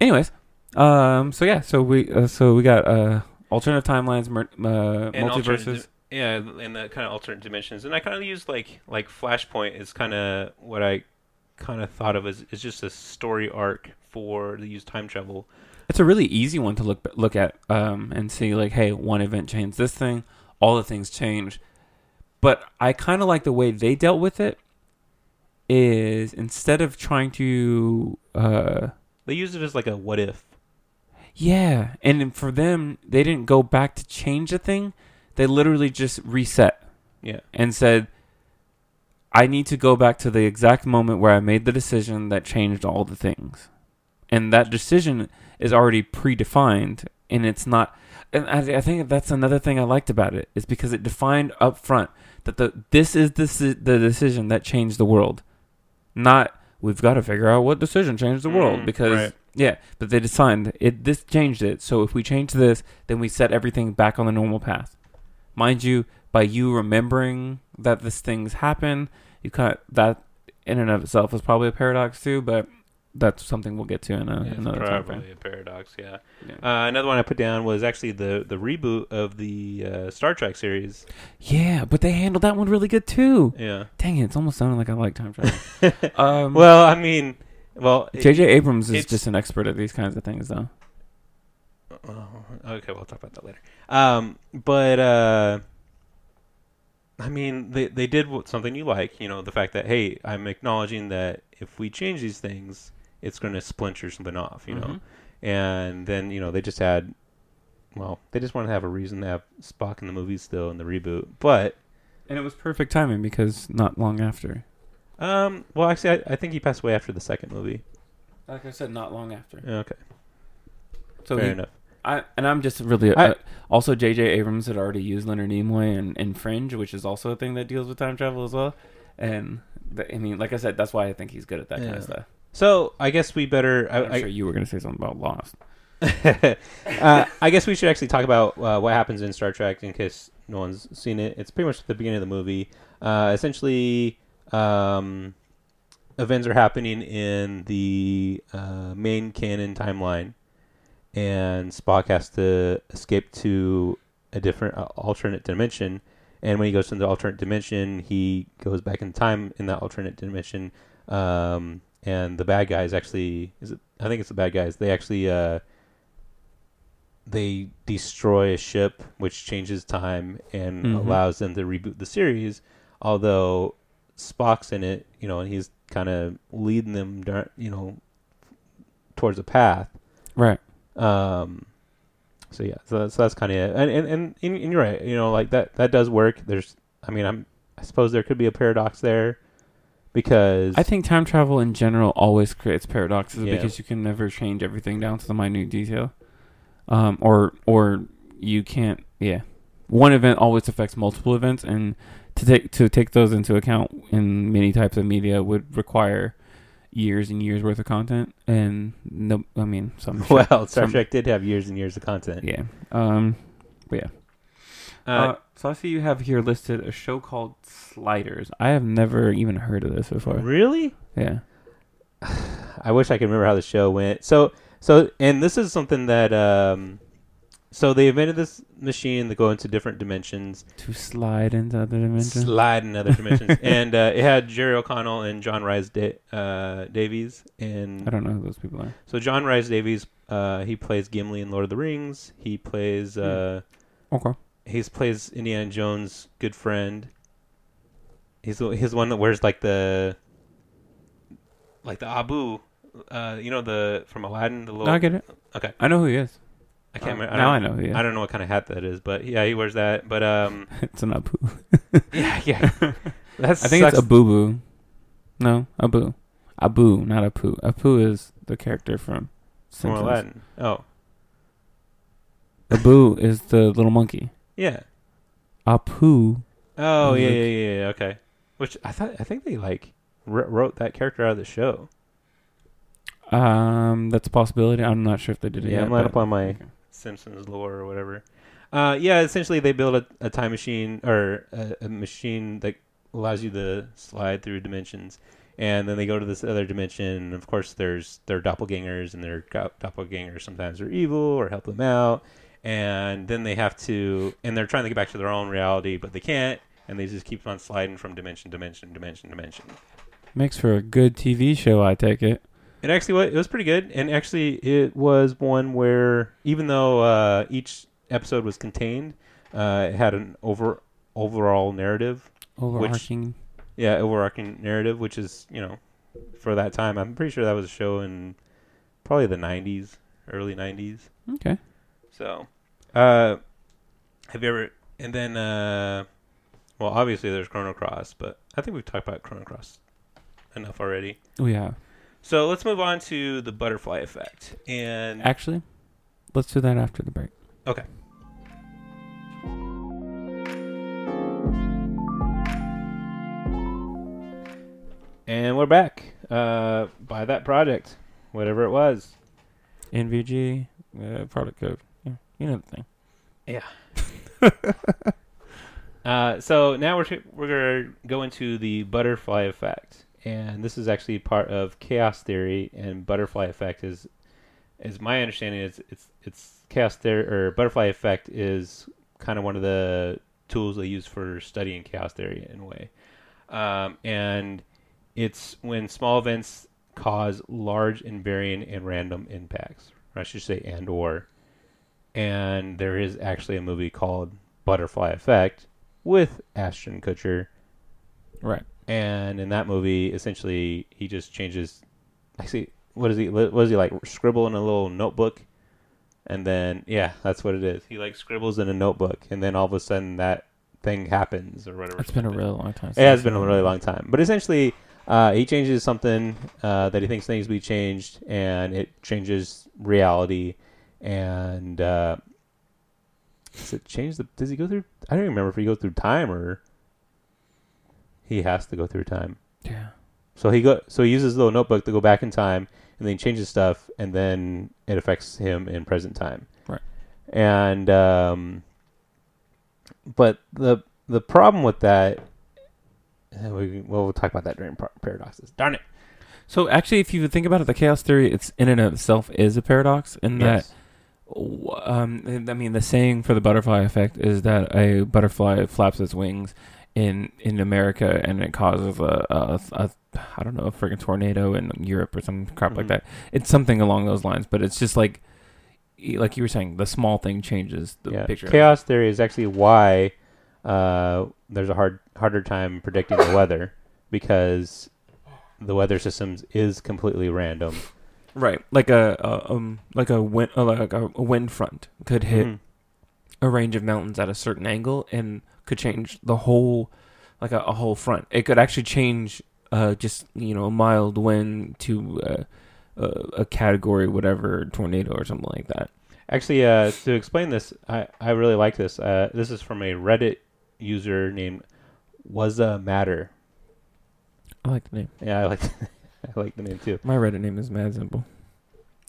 Anyways, um, so yeah, so we uh, so we got uh alternate timelines, mer- uh, multiverses. yeah, and the kind of alternate dimensions, and I kind of use like like Flashpoint is kind of what I kind of thought of as is just a story arc for the use time travel. It's a really easy one to look look at um and see like, hey, one event changed this thing. all the things change. But I kind of like the way they dealt with it. Is instead of trying to, uh, They used it as like a what if. yeah, and for them, they didn't go back to change a thing. They literally just reset Yeah. and said, I need to go back to the exact moment where I made the decision that changed all the things. And that decision is already predefined and it's not and I, I think that's another thing I liked about it is because it defined up front that the this is the the decision that changed the world. Not we've got to figure out what decision changed the world Mm, because right. yeah, but they decided it this changed it. So if we change this, then we set everything back on the normal path. Mind you, by you remembering that this thing's happened, you kind that in and of itself is probably a paradox too, but that's something we'll get to in a, Yeah, another time probably a paradox. Yeah. Yeah. Uh, another one I put down was actually the the reboot of the uh, Star Trek series. yeah, but they handled that one really good too. Yeah. Dang it, it's almost sounding like I like time travel. um, well, I mean, well, J.J. Abrams is just an expert at these kinds of things, though. Oh, okay, we'll talk about that later. Um, but uh, I mean, they they did something you like. You know, the fact that hey, I'm acknowledging that if we change these things, it's going to splinter something off. You know, Mhm. and then you know they just had, well, they just wanted to have a reason to have Spock in the movie still in the reboot. But and it was perfect timing because not long after. um, well, actually, I, I think he passed away after the second movie. Like I said, not long after. Okay, So fair he, enough. I and I'm just really I- uh, also J.J. Abrams had already used Leonard Nimoy and, and Fringe, which is also a thing that deals with time travel as well. And the, I mean, like I said, that's why I think he's good at that kind of stuff. So I guess we better. I, I'm I, sure you were going to say something about Lost. uh, I guess we should actually talk about uh, what happens in Star Trek in case no one's seen it. It's pretty much the beginning of the movie. Uh, essentially, um, events are happening in the uh, main canon timeline, and Spock has to escape to a different uh, alternate dimension. And when he goes to the alternate dimension, he goes back in time in that alternate dimension. Um, and the bad guys actually is it? I think it's the bad guys. They actually uh, they destroy a ship, which changes time and Mhm. allows them to reboot the series. Although Spock's in it, you know, and he's kind of leading them, you know, towards a path. Right. Um, so yeah, so that's, so that's kind of it. And, and and and you're right. You know, like that that does work. There's, I mean, I'm I suppose there could be a paradox there because I think time travel in general always creates paradoxes Yeah. because you can never change everything down to the minute detail. Um, or or you can't. Yeah, one event always affects multiple events, and to take to take those into account in many types of media would require years and years worth of content. And no, I mean some. well, Star some- Trek did have years and years of content. Yeah. Um. But yeah. Uh, Uh, so I see you have here listed a show called Sliders. I have never even heard of this before. really? Yeah. I wish I could remember how the show went. So, so, and this is something that, um, so they invented this machine that go into different dimensions, To slide into other dimensions. slide in other dimensions, and uh, it had Jerry O'Connell and John Rhys da- uh, Davies, and I don't know who those people are. so John Rhys Davies, uh, he plays Gimli in Lord of the Rings. He plays, uh, Okay. he plays Indiana Jones' good friend. He's he's one that wears like the, like the Abu, uh, you know the from Aladdin, the little. No, I get it. Okay. I know who he is. I can't Um, remember. now I don't- know is. I don't know what kind of hat that is, but yeah, he wears that. But um, it's an Abu. yeah, yeah. That's I think it's Abu Boo. No, Abu. Abu, not Apu. Apu is the character from from Simpsons. Aladdin. Oh, Abu is the little monkey. yeah. Apu. Oh, yeah, yeah, yeah, yeah. Okay. Which I thought I think they like wrote that character out of the show. Um, that's a possibility. I'm not sure if they did it Yeah, yet. I'm not up on my. Simpsons lore or whatever. Uh, yeah, essentially they build a, a time machine or a, a machine that allows you to slide through dimensions, and then they go to this other dimension. And of course, there's their doppelgangers, and their doppelgangers sometimes are evil or help them out, and then they have to, and they're trying to get back to their own reality, but they can't, and they just keep on sliding from dimension, to dimension, dimension, to dimension. Makes for a good TV show, I take it. And actually, what it was pretty good. And actually, it was one where even though uh, each episode was contained, Uh, it had an over overall narrative. Overarching. Yeah, overarching narrative, which is you know, for that time, I'm pretty sure that was a show in probably the '90s, early '90s. Okay. So, uh, have you ever? And then, uh, well, obviously there's Chrono Cross, but I think we've talked about Chrono Cross enough already. Oh yeah. So let's move on to the butterfly effect. And Actually, let's do that after the break. okay, and we're back. Uh, by that project, whatever it was. NVG uh, product code. Yeah, you know the thing. Uh, so now we're t- we're gonna go into the butterfly effect, and this is actually part of chaos theory. And butterfly effect is, is my understanding is it's it's chaos theory or butterfly effect is kind of one of the tools they use for studying chaos theory in a way, um, and it's when small events cause large and varying and random impacts. Or I should say and or. And there is actually a movie called Butterfly Effect with Ashton Kutcher, Right. And in that movie, essentially, he just changes. Actually, what is he? What does he like? Scribble in a little notebook, and then yeah, that's what it is. He like scribbles in a notebook, and then all of a sudden that thing happens or whatever. It's been a really long time. It has been a really long time, but essentially, uh, he changes something uh, that he thinks needs to be changed, and it changes reality. And uh, does it change the? Does he go through? I don't even remember if he goes through time or he has to go through time. Yeah. So he go. So he uses his little notebook to go back in time, and then he changes stuff, and then it affects him in present time. Right. And um, but the the problem with that, uh, we, well, we'll talk about that during par- paradoxes. Darn it. So actually, if you think about it, the chaos theory, it's in and of itself is a paradox in that um, I mean, the saying for the butterfly effect is that a butterfly flaps its wings in in America and it causes a, a, a I don't know a freaking tornado in Europe or some crap like Mhm. that. It's something along those lines, but it's just like like you were saying, the small thing changes the yeah. picture. Chaos theory is actually why uh, there's a hard harder time predicting the weather because the weather systems is completely random. right? Like a, a um like a wind uh, like a, a wind front could hit Mhm. a range of mountains at a certain angle and could change the whole like a, a whole front it could actually change uh just you know a mild wind to uh, a, a category whatever tornado or something like that Actually, uh, to explain this, I, I really like this. Uh, this is from a Reddit user named Wazza Matter. i like the name Yeah, I like I like the name too. my reddit name is mad simple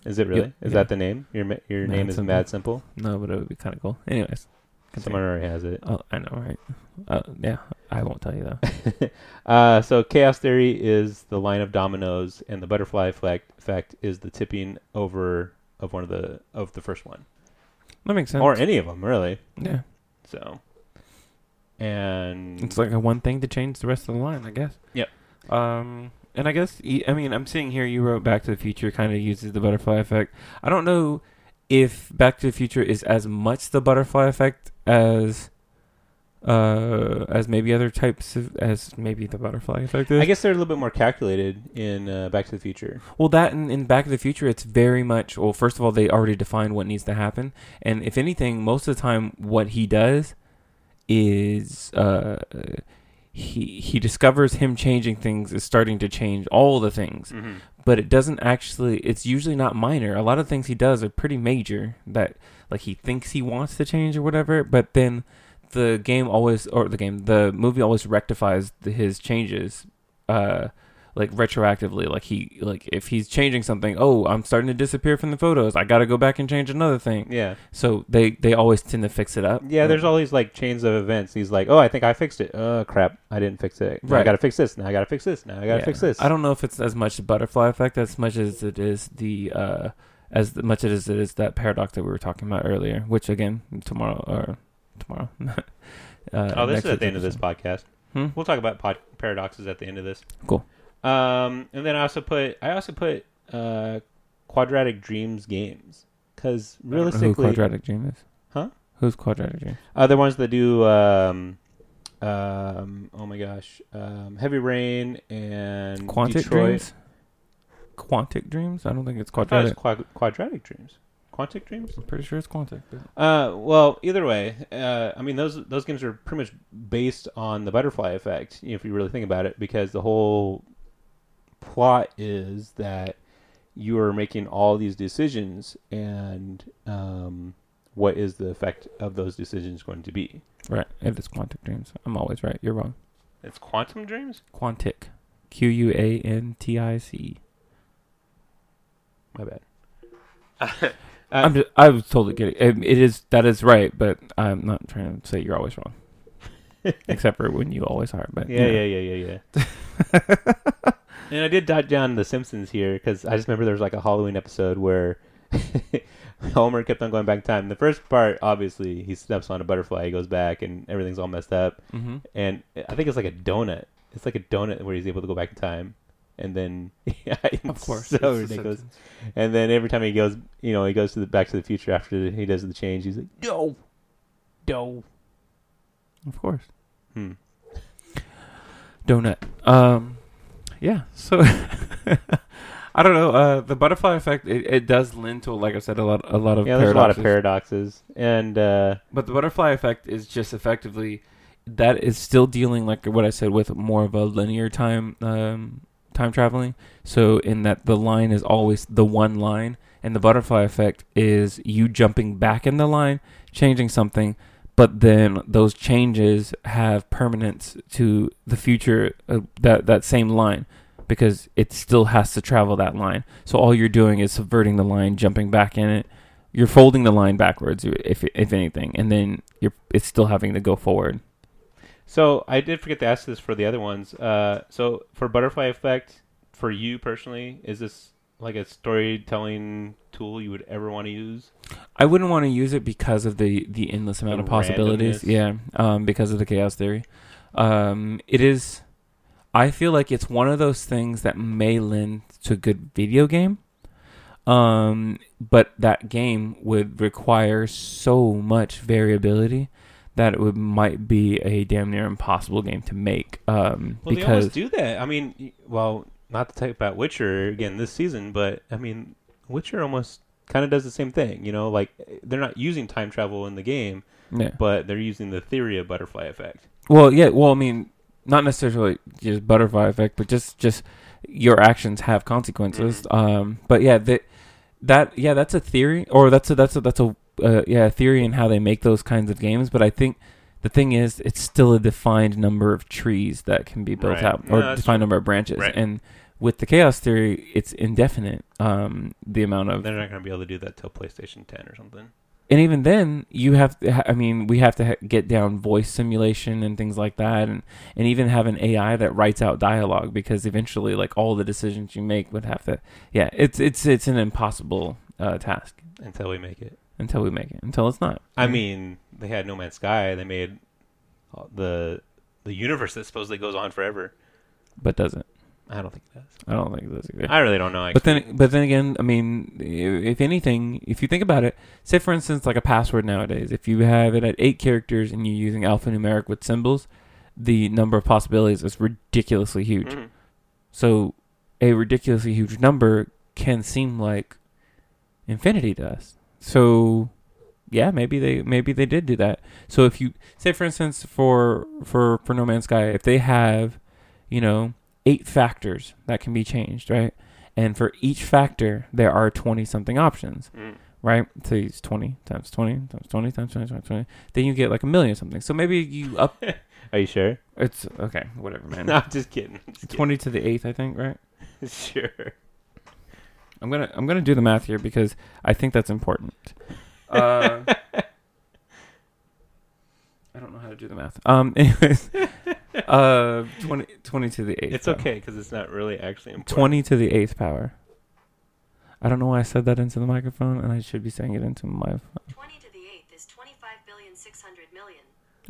Is it really? Yep, is yeah. that the name? Your your Mad name is Simple. Mad Simple. no but it would be kind of cool anyways Someone already has it. oh i know right uh, yeah i won't tell you though uh, so chaos theory is the line of dominoes, and the butterfly effect, effect is the tipping over of one of the of the first one, that makes sense or any of them really. yeah So, and It's like a one thing to change the rest of the line, I guess. Yep. Um, and I guess I mean I'm seeing here you wrote Back to the Future kind of uses the butterfly effect. I don't know if Back to the Future is as much the butterfly effect as uh as maybe other types of as maybe the butterfly effect is. I guess they're a little bit more calculated in uh, Back to the Future. Well, that in, in Back to the Future, it's very much. Well, first of all, they already define what needs to happen, and if anything, most of the time, what he does is uh, he he discovers him changing things is starting to change all the things, Mm-hmm. but it doesn't actually. It's usually not minor. A lot of things he does are pretty major. That like he thinks he wants to change or whatever, but then the game always or the game the movie always rectifies the, his changes. Uh, like retroactively like he like if he's changing something oh i'm starting to disappear from the photos i gotta go back and change another thing Yeah, so they they always tend to fix it up yeah. There's all these like chains of events. He's like, "Oh, I think I fixed it. Oh, crap, I didn't fix it. Now I got to fix this. Now I got to fix this. Now I got to Yeah. fix this." i don't know if it's as much the butterfly effect as much as it is the uh as much as it is that paradox that we were talking about earlier which again tomorrow or tomorrow uh, Oh, this is at the end of this podcast. Hmm? We'll talk about pod- paradoxes at the end of this. Cool. Um, and then I also put I also put uh, quadratic dreams games because episode. I who realistically, quadratic dream is Huh? Who's Quadratic Dreams? Uh, they're ones that do. Um, um, oh my gosh, um, Heavy Rain and Quantic Detroit. Dreams. Quantic Dreams. I don't think it's I thought it was Quadratic. quad- quadratic Dreams. Quantic Dreams. I'm pretty sure it's Quantic. but- Uh, well, either way, uh, I mean those those games are pretty much based on the butterfly effect, if you really think about it, because the whole plot is that you are making all these decisions, and um, what is the effect of those decisions going to be? Right. If It is Quantic Dreams. I'm always right. You're wrong. It's quantum dreams. Quantic. Q U A N T I C. My bad. I'm just, I was totally kidding. It, it is that is right, but I'm not trying to say you're always wrong. Except for when you always are. But Yeah, you know. yeah, yeah, yeah, yeah. and I did jot down The Simpsons here because I just remember there was like a Halloween episode where Homer kept on going back in time. The first part, obviously, he steps on a butterfly, he goes back, and everything's all messed up. Mm-hmm. And I think it's like a donut. It's like a donut where he's able to go back in time. And then, yeah, Of course. so ridiculous. And then every time he goes, you know, he goes to the Back to the Future after he does the change. He's like, no, no. Of course. Hmm. Donut. Um, yeah. So I don't know. Uh, the butterfly effect it, it does lend to, like I said, a lot a lot of Yeah, there's a lot of paradoxes. paradoxes. And uh, But the butterfly effect is just effectively that is still dealing like what I said with more of a linear time um, time traveling. So in that the line is always the one line, and the butterfly effect is you jumping back in the line, changing something, but then those changes have permanence to the future uh, that that same line because it still has to travel that line. So all you're doing is subverting the line, jumping back in it. You're folding the line backwards, if if anything, and then you're it's still having to go forward. So I did forget to ask this for the other ones. Uh, so for butterfly effect, for you personally, is this like a storytelling tool you would ever want to use? I wouldn't want to use it because of the the endless amount The of possibilities. randomness. Yeah, um, because of the chaos theory. Um, it is. I feel like it's one of those things that may lend to a good video game. Um, but that game would require so much variability that it would might be a damn near impossible game to make. Um, Well, they because do that. I mean, well, not to talk about Witcher again this season, but I mean, Witcher almost kind of does the same thing. You know, like they're not using time travel in the game, yeah. but they're using the theory of butterfly effect. Well, yeah. Well, I mean, not necessarily just butterfly effect, but just just your actions have consequences. Um, but yeah, that that yeah, that's a theory, or that's a that's a that's a uh, yeah theory in how they make those kinds of games. But I think the thing is, it's still a defined number of trees that can be built Right. out, or that's defined number of branches, Right. and with the chaos theory, it's indefinite. Um, the amount of They're not going to be able to do that till PlayStation 10 or something. and even then you have to ha- i mean we have to ha- get down voice simulation and things like that and and even have an ai that writes out dialogue because eventually like all the decisions you make would have to yeah it's it's it's an impossible uh, task Until we make it. Until we make it until it's not I mean, they had No Man's Sky. They made the the universe that supposedly goes on forever. but doesn't I don't think it does. i don't think it does either I really don't know. But then, but then again, I mean, if anything, if you think about it, say for instance, like a password nowadays, if you have it at eight characters and you're using alphanumeric with symbols, the number of possibilities is ridiculously huge. Mhm. So, a ridiculously huge number can seem like infinity to us. So, yeah, maybe they maybe they did do that. So if you say, for instance, for for for No Man's Sky, if they have, you know, eight factors that can be changed, right? And for each factor, there are twenty something options, Mm. right? So it's twenty times twenty times twenty times twenty times twenty. Then you get like a million something. So maybe you up. Are you sure? It's okay, whatever, man. No, I'm just kidding. Just kidding. Twenty to the eighth, I think, right? sure. I'm gonna I'm gonna do the math here because I think that's important. Uh, I don't know how to do the math. Um, anyways, uh, 20, 20 to the eighth. It's power. okay because it's not really actually important. Twenty to the eighth power. I don't know why I said that into the microphone, and I should be saying it into my. phone. 20 to the 8th is 25 billion 600 million.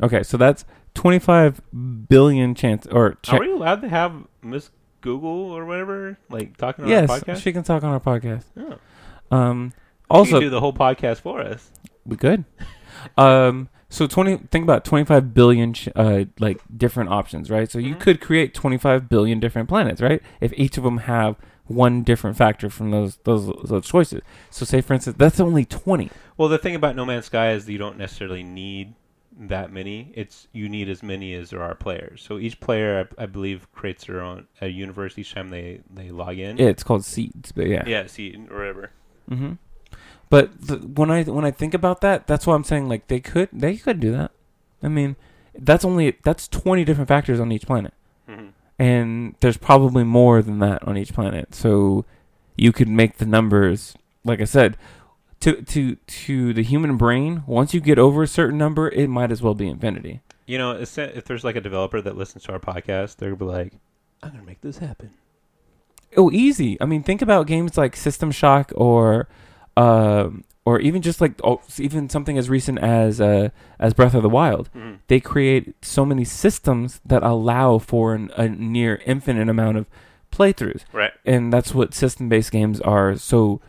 Okay, so that's twenty five billion chance or cha- Are we allowed to have Miss Google or whatever like talking on yes, our podcast? she can talk on our podcast. Oh. Um, also do the whole podcast for us. we could. Um, so twenty. Think about twenty-five billion, ch- uh, like different options, right? So you Mhm. could create twenty-five billion different planets, right? If each of them have one different factor from those those those choices. So say, for instance, that's only twenty. Well, the thing about No Man's Sky is that you don't necessarily need that many. It's you need as many as there are players. So each player, I, I believe, creates their own a universe each time they they log in. Yeah, it's called seeds, but yeah. Yeah, see, or whatever. Mm-hmm. But the, when I when I think about that, that's why I'm saying like they could they could do that. I mean, that's only that's twenty different factors on each planet. hmm and there's probably more than that on each planet. So you could make the numbers, like I said, to to to the human brain. Once you get over a certain number, it might as well be infinity. You know, if there's like a developer that listens to our podcast, they're gonna be like, "I'm gonna make this happen." Oh, easy. I mean, think about games like System Shock or, um, or even just like oh, even something as recent as uh, as Breath of the Wild. Mhm. They create so many systems that allow for an, a near infinite amount of playthroughs. Right. and that's what system-based games are so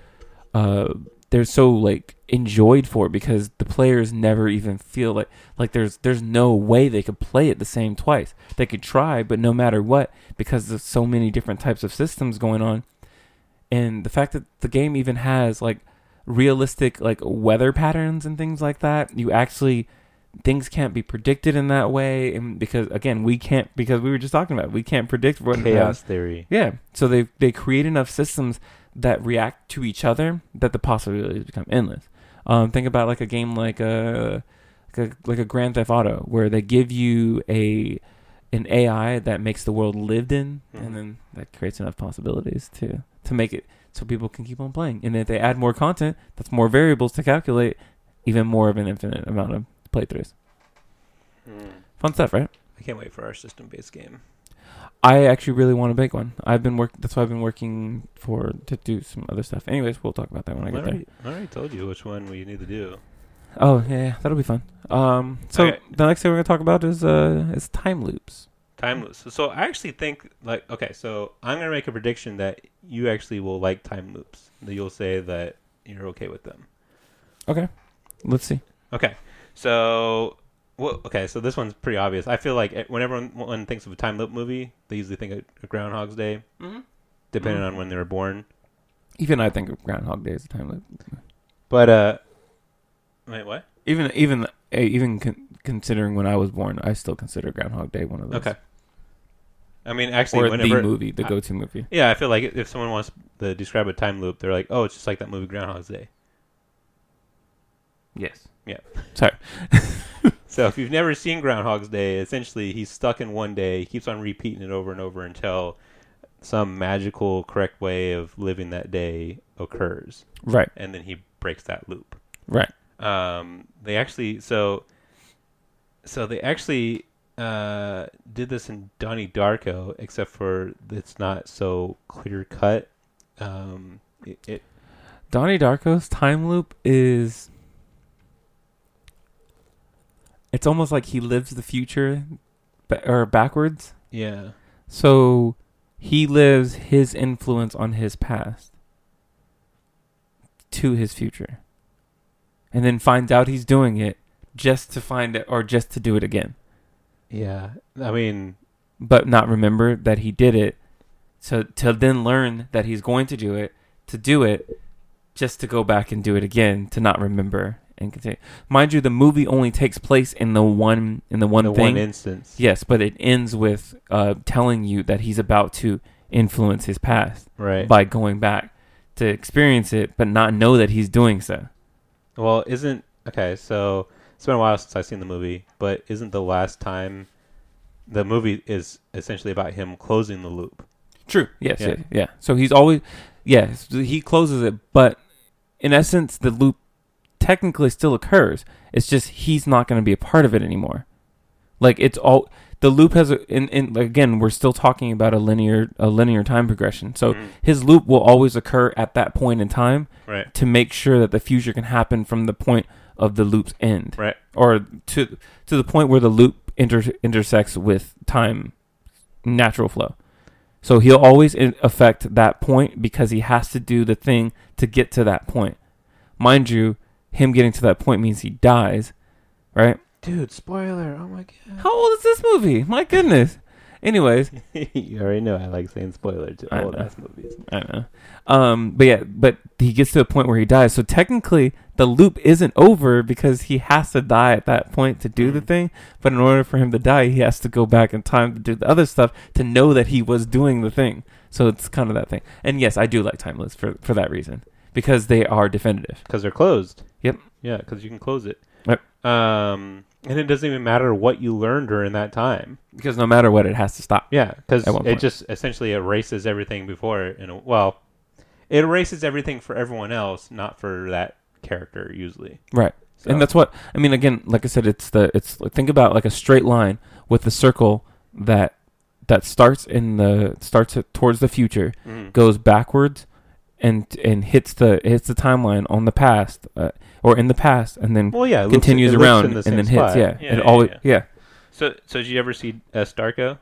uh they're so like enjoyed for because the players never even feel like like there's there's no way they could play it the same twice they could try but no matter what because there's so many different types of systems going on and the fact that the game even has like realistic like weather patterns and things like that you actually things can't be predicted in that way and because again we can't because we were just talking about it, we can't predict what Chaos theory. yeah. So they they create enough systems that react to each other that the possibilities become endless. Um, think about like a game like a, like a like a Grand Theft Auto where they give you a an AI that makes the world lived in, Mhm. and then that creates enough possibilities to to make it so people can keep on playing. And if they add more content, that's more variables to calculate, even more of an infinite amount of playthroughs. Mm. Fun stuff, right? I can't wait for our system-based game. I actually really want to make one. I've been work. That's why I've been working for to do some other stuff. Anyways, we'll talk about that when I get there. I already told you which one we need to do. Oh yeah, yeah, that'll be fun. Um, so Okay. the next thing we're gonna talk about is uh is time loops. Time loops. So, so I actually think like okay, so I'm gonna make a prediction that you actually will like time loops. That you'll say that you're okay with them. Okay, let's see. Okay, so well, okay, so this one's pretty obvious. I feel like whenever one, one thinks of a time loop movie, they usually think of, of Groundhog's Day, Mm-hmm. depending Mhm. on when they were born. Even I think of Groundhog Day as a time loop. But uh, wait, what? Even even even con- considering when I was born, I still consider Groundhog Day one of those. Okay. I mean, actually, or whenever the movie, the I- go-to movie. yeah, I feel like if someone wants to describe a time loop, they're like, oh, it's just like that movie Groundhog's Day. Yes. Yeah. Sorry. So if you've never seen Groundhog's Day, essentially he's stuck in one day. He keeps on repeating it over and over until some magical correct way of living that day occurs, Right. and then he breaks that loop. Right. Um, they actually so so they actually uh, did this in Donnie Darko, except for it's not so clear cut. Um, it, it Donnie Darko's time loop is it's almost like he lives the future or backwards. yeah So he lives his influence on his past to his future. And then finds out he's doing it just to find it or just to do it again. yeah. I mean, But not remember that he did it. So to then learn that he's going to do it, to do it, just to go back and do it again, to not remember and continue. Mind you, the movie only takes place in the one in the one the thing. one instance. Yes, but it ends with uh, telling you that he's about to influence his past Right. by going back to experience it, but not know that he's doing so. Well, isn't okay? So it's been a while since I've seen the movie, but isn't the last time the movie is essentially about him closing the loop? True. Yes. Yeah. Yeah. Yeah. So he's always, yes, he closes it, but in essence, the loop technically still occurs. It's just he's not going to be a part of it anymore. Like it's all the loop has in, in again we're still talking about a linear a linear time progression. So Mhm. his loop will always occur at that point in time Right. to make sure that the future can happen from the point of the loop's end. Right. or to to the point where the loop inter- intersects with time natural flow. So he'll always in- affect that point because he has to do the thing to get to that point. Mind you, him getting to that point means he dies, right? Dude, spoiler! Oh my god. How old is this movie? My goodness. Anyways, you already know I like saying spoiler to I old know. ass movies. I don't know. Um, but yeah, but he gets to a point where he dies. So technically, the loop isn't over because he has to die at that point to do the Mhm. thing. But in order for him to die, he has to go back in time to do the other stuff to know that he was doing the thing. So it's kind of that thing. And yes, I do like time loops for for that reason because they are definitive. Because they're closed. Yep. Yeah, because you can close it. Yep. Um, and it doesn't even matter what you learned during that time. Because no matter what, it has to stop. Yeah, because it just essentially erases everything before it. In a, well, it erases everything for everyone else, not for that character usually. Right. So, And that's what I mean. Again, like I said, it's the it's think about like a straight line with the circle that that starts in the starts towards the future, Mhm. goes backwards, and and hits the hits the timeline on the past uh, or in the past, and then Well, yeah, it loops- continues it loops around in the and same then spot. hits. Yeah, yeah, it yeah, always yeah. yeah. So, so did you ever see uh, S. Darko?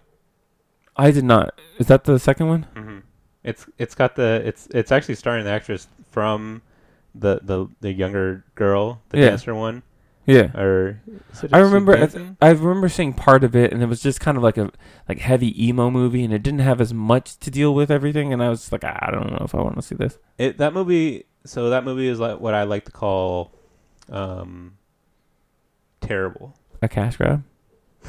I did not. Is that the second one? Mm-hmm. It's it's got the it's it's actually starring the actress from the the the younger girl, the Yeah. dancer one, Yeah. or I remember. I, dancing? I remember seeing part of it, and it was just kind of like a like heavy emo movie, and it didn't have as much to deal with everything. And I was just like, I don't know if I want to see this. It that movie. So that movie is like what I like to call, um, terrible. A cash grab.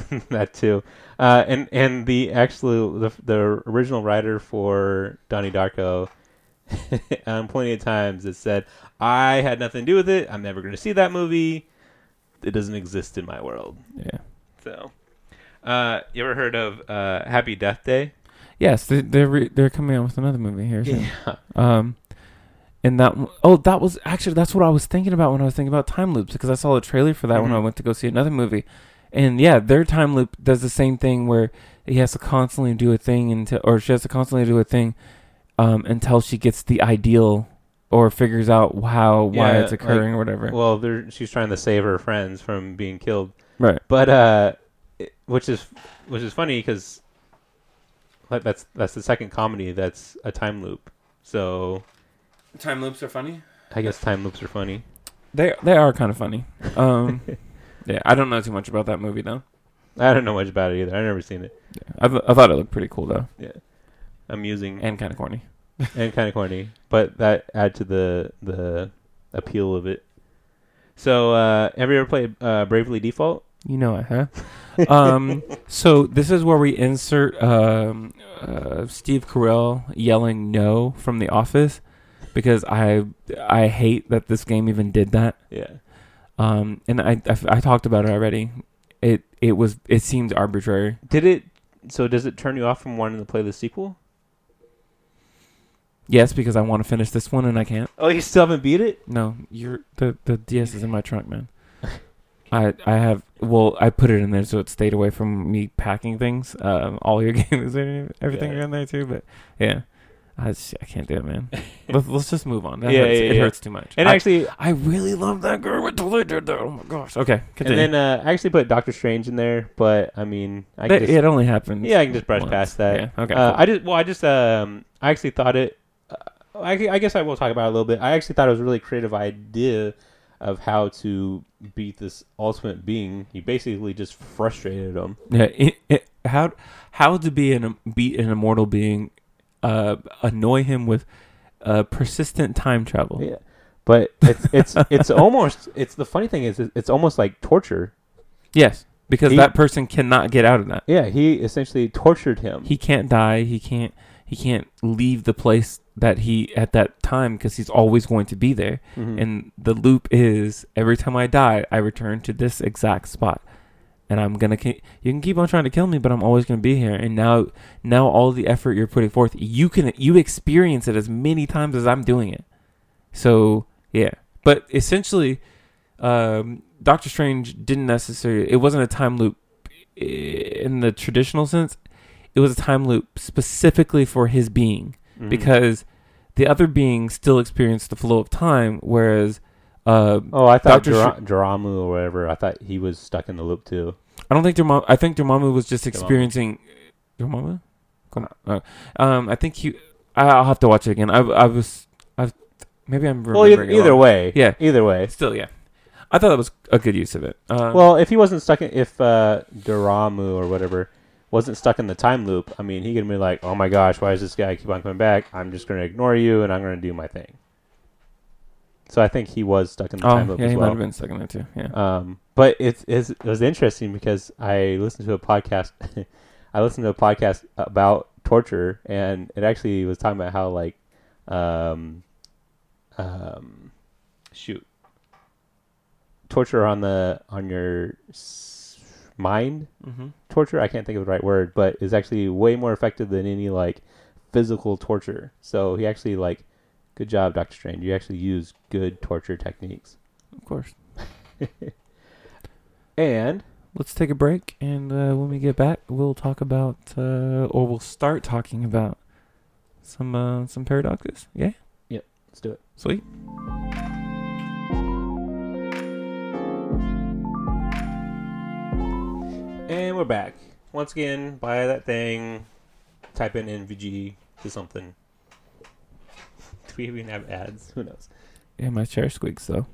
that too, uh, and and the actual the the original writer for Donnie Darko, on plenty of times it said I had nothing to do with it. I'm never going to see that movie. It doesn't exist in my world. Yeah. So, uh, you ever heard of uh, Happy Death Day? Yes, they, they're re- they're coming out with another movie here. Soon. Yeah. Um, and that oh, that was actually that's what I was thinking about when I was thinking about time loops because I saw a trailer for that when I Mhm. went to go see another movie, and yeah, their time loop does the same thing where he has to constantly do a thing until or she has to constantly do a thing, um, until she gets the ideal or figures out how why Yeah, it's occurring or whatever. Well, they're, she's trying to save her friends from being killed, right. but uh, it- which is which is funny because that's that's the second comedy that's a time loop. So Time loops are funny. I guess time loops are funny. They they are kind of funny. Um, yeah, I don't know too much about that movie though. I don't know much about it either. I've never seen it. I, th- I thought it looked pretty cool though, Yeah, amusing and kind of corny. and kind of corny, but that add to the the appeal of it. So, uh, have you ever played uh, Bravely Default? You know it, huh? um, so this is where we insert um, uh, Steve Carell yelling "no" from The Office because I I hate that this game even did that. Yeah. Um, and I, I I talked about it already. It it was it seemed arbitrary. Did it? So, does it turn you off from wanting to play the sequel? Yes, because I want to finish this one and I can't. Oh, you still haven't beat it? No, you're the the DS is in my trunk, man. I I have well, I put it in there so it stayed away from me packing things. Um, all your games and everything are in there too. But yeah, I just, I can't do it, man. let's, let's just move on. That Yeah, hurts. yeah, it yeah. hurts too much. And I, actually, I really love that girl until they did that. Oh my gosh. Okay, and continue. then uh, I actually put Doctor Strange in there, but I mean, I That- just, it only happened. yeah, I can just brush once. past that. Yeah. Okay. Uh, cool. I just well, I just um, I actually thought it. Uh, I, I guess I will talk about it a little bit. I actually thought it was a really creative idea of how to beat this ultimate being. He basically just frustrated him. Yeah, it, it, how how to be an beat an immortal being, uh, annoy him with, uh, persistent time travel. Yeah, but it's it's it's almost it's the funny thing is it's almost like torture. Yes, because He- that person cannot get out of that. Yeah, he essentially tortured him. He can't die. He can't. He can't leave the place that he at that time because he's always going to be there. Mhm. And the loop is every time I die, I return to this exact spot, and I'm gonna. Keep, you can keep on trying to kill me, but I'm always gonna be here. And now, now all the effort you're putting forth, you can you experience it as many times as I'm doing it. So yeah, but essentially, um, Doctor Strange didn't necessarily. It wasn't a time loop in the traditional sense. It was a time loop specifically for his being Mhm. because the other beings still experienced the flow of time, whereas uh, oh, I thought Dr. Jaramu or whatever. I thought he was stuck in the loop too. I don't think Dormammu. I think Dormammu was just experiencing Dormammu. Come, uh, um, I think he. I- I'll have to watch it again. I, I was. I maybe I'm. Well, remembering it either wrong. way, Yeah. either way. Still, yeah. I thought that was a good use of it. Uh, Well, if he wasn't stuck in, if uh, Doramu or whatever wasn't stuck in the time loop, I mean, he could be like, "Oh my gosh, why does this guy keep on coming back? I'm just going to ignore you and I'm going to do my thing." So I think he was stuck in the time oh loop yeah, as he might have been stuck in there too. Yeah. Um, but it's, it's it was interesting because I listened to a podcast. I listened to a podcast about torture, and it actually was talking about how like, um, um, shoot, torture on the on your s- mind mm-hmm. torture. I can't think of the right word, but is actually way more effective than any like physical torture. So he actually like, good job, Doctor Strange. You actually use good torture techniques. Of course. And Let's take a break, and uh, when we get back, we'll talk about, uh, or we'll start talking about some uh, some paradoxes. Yeah, Yep. let's do it. sweet. And we're back. Once again, buy that thing, type in NVG to something. Do we even have ads? Who knows? Yeah, my chair squeaks though.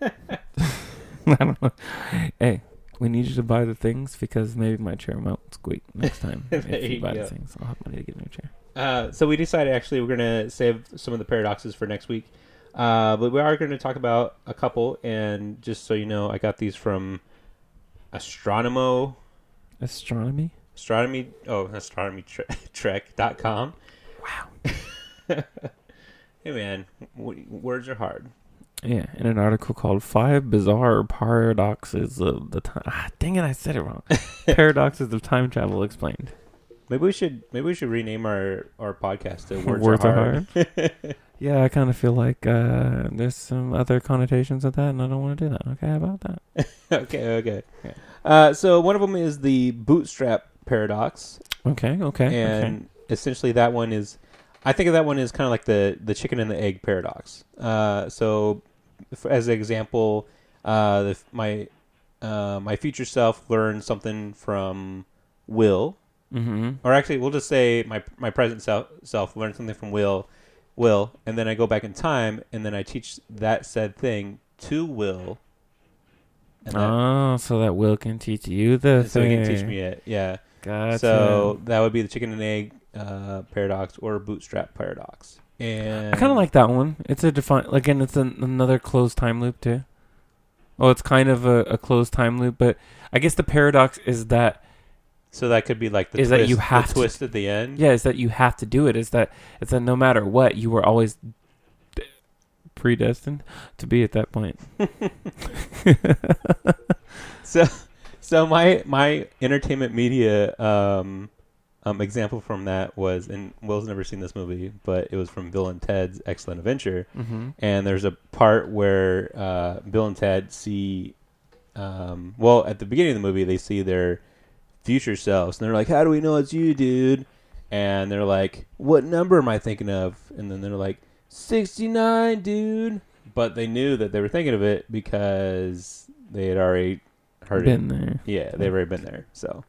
I don't know. Hey, we need you to buy the things because maybe my chair won't squeak next time if you you buy go. the things. I'll have money to get a new chair. Uh, so we decided actually we're going to save some of the paradoxes for next week. Uh, but we are going to talk about a couple. And just so you know, I got these from Astronomo, Astronomy. astronomy, oh, astronomytrek.com. Wow. Hey man, w- words are hard. Yeah, in an article called Five Bizarre Paradoxes of the Time. Ah, dang it, I said it wrong. Paradoxes of Time Travel Explained. Maybe we should maybe we should rename our our podcast to Words, Words are Are hard. Yeah, I kind of feel like uh, there's some other connotations of that, and I don't want to do that. Okay, how about that? okay, okay. Okay. Uh, so one of them is the bootstrap paradox, Okay, okay. okay. and essentially that one is, I think of that one as kind of like the the chicken and the egg paradox. Uh, so, f as an example, uh, the, my uh, my future self learned something from Will, Mm-hmm. or actually, we'll just say my my present self self learned something from Will, Will, and then I go back in time, and then I teach that said thing to Will. And that, Oh, so that Will can teach you the and so he can teach me it. Yeah. Gotcha. So that would be the chicken and egg uh, paradox or bootstrap paradox. And I kind of like that one. It's a define again. It's an, another closed time loop too. Oh, it's kind of a, a closed time loop, but I guess the paradox is that So that could be like the Is twist, that you have to- twist at the end. yeah, is that you have to do it. Is that it's that no matter what, you were always predestined to be at that point. So, so my my entertainment media um, um, example from that was, and Will's never seen this movie, but it was from Bill and Ted's Excellent Adventure. mm-hmm. And there's a part where uh, Bill and Ted see, um, well, at the beginning of the movie, they see their future selves, and they're like, "How do we know it's you, dude?" And they're like, "What number am I thinking of?" And then they're like, "69, dude." But they knew that they were thinking of it because they had already heard it Been there. yeah, they've already been there. So,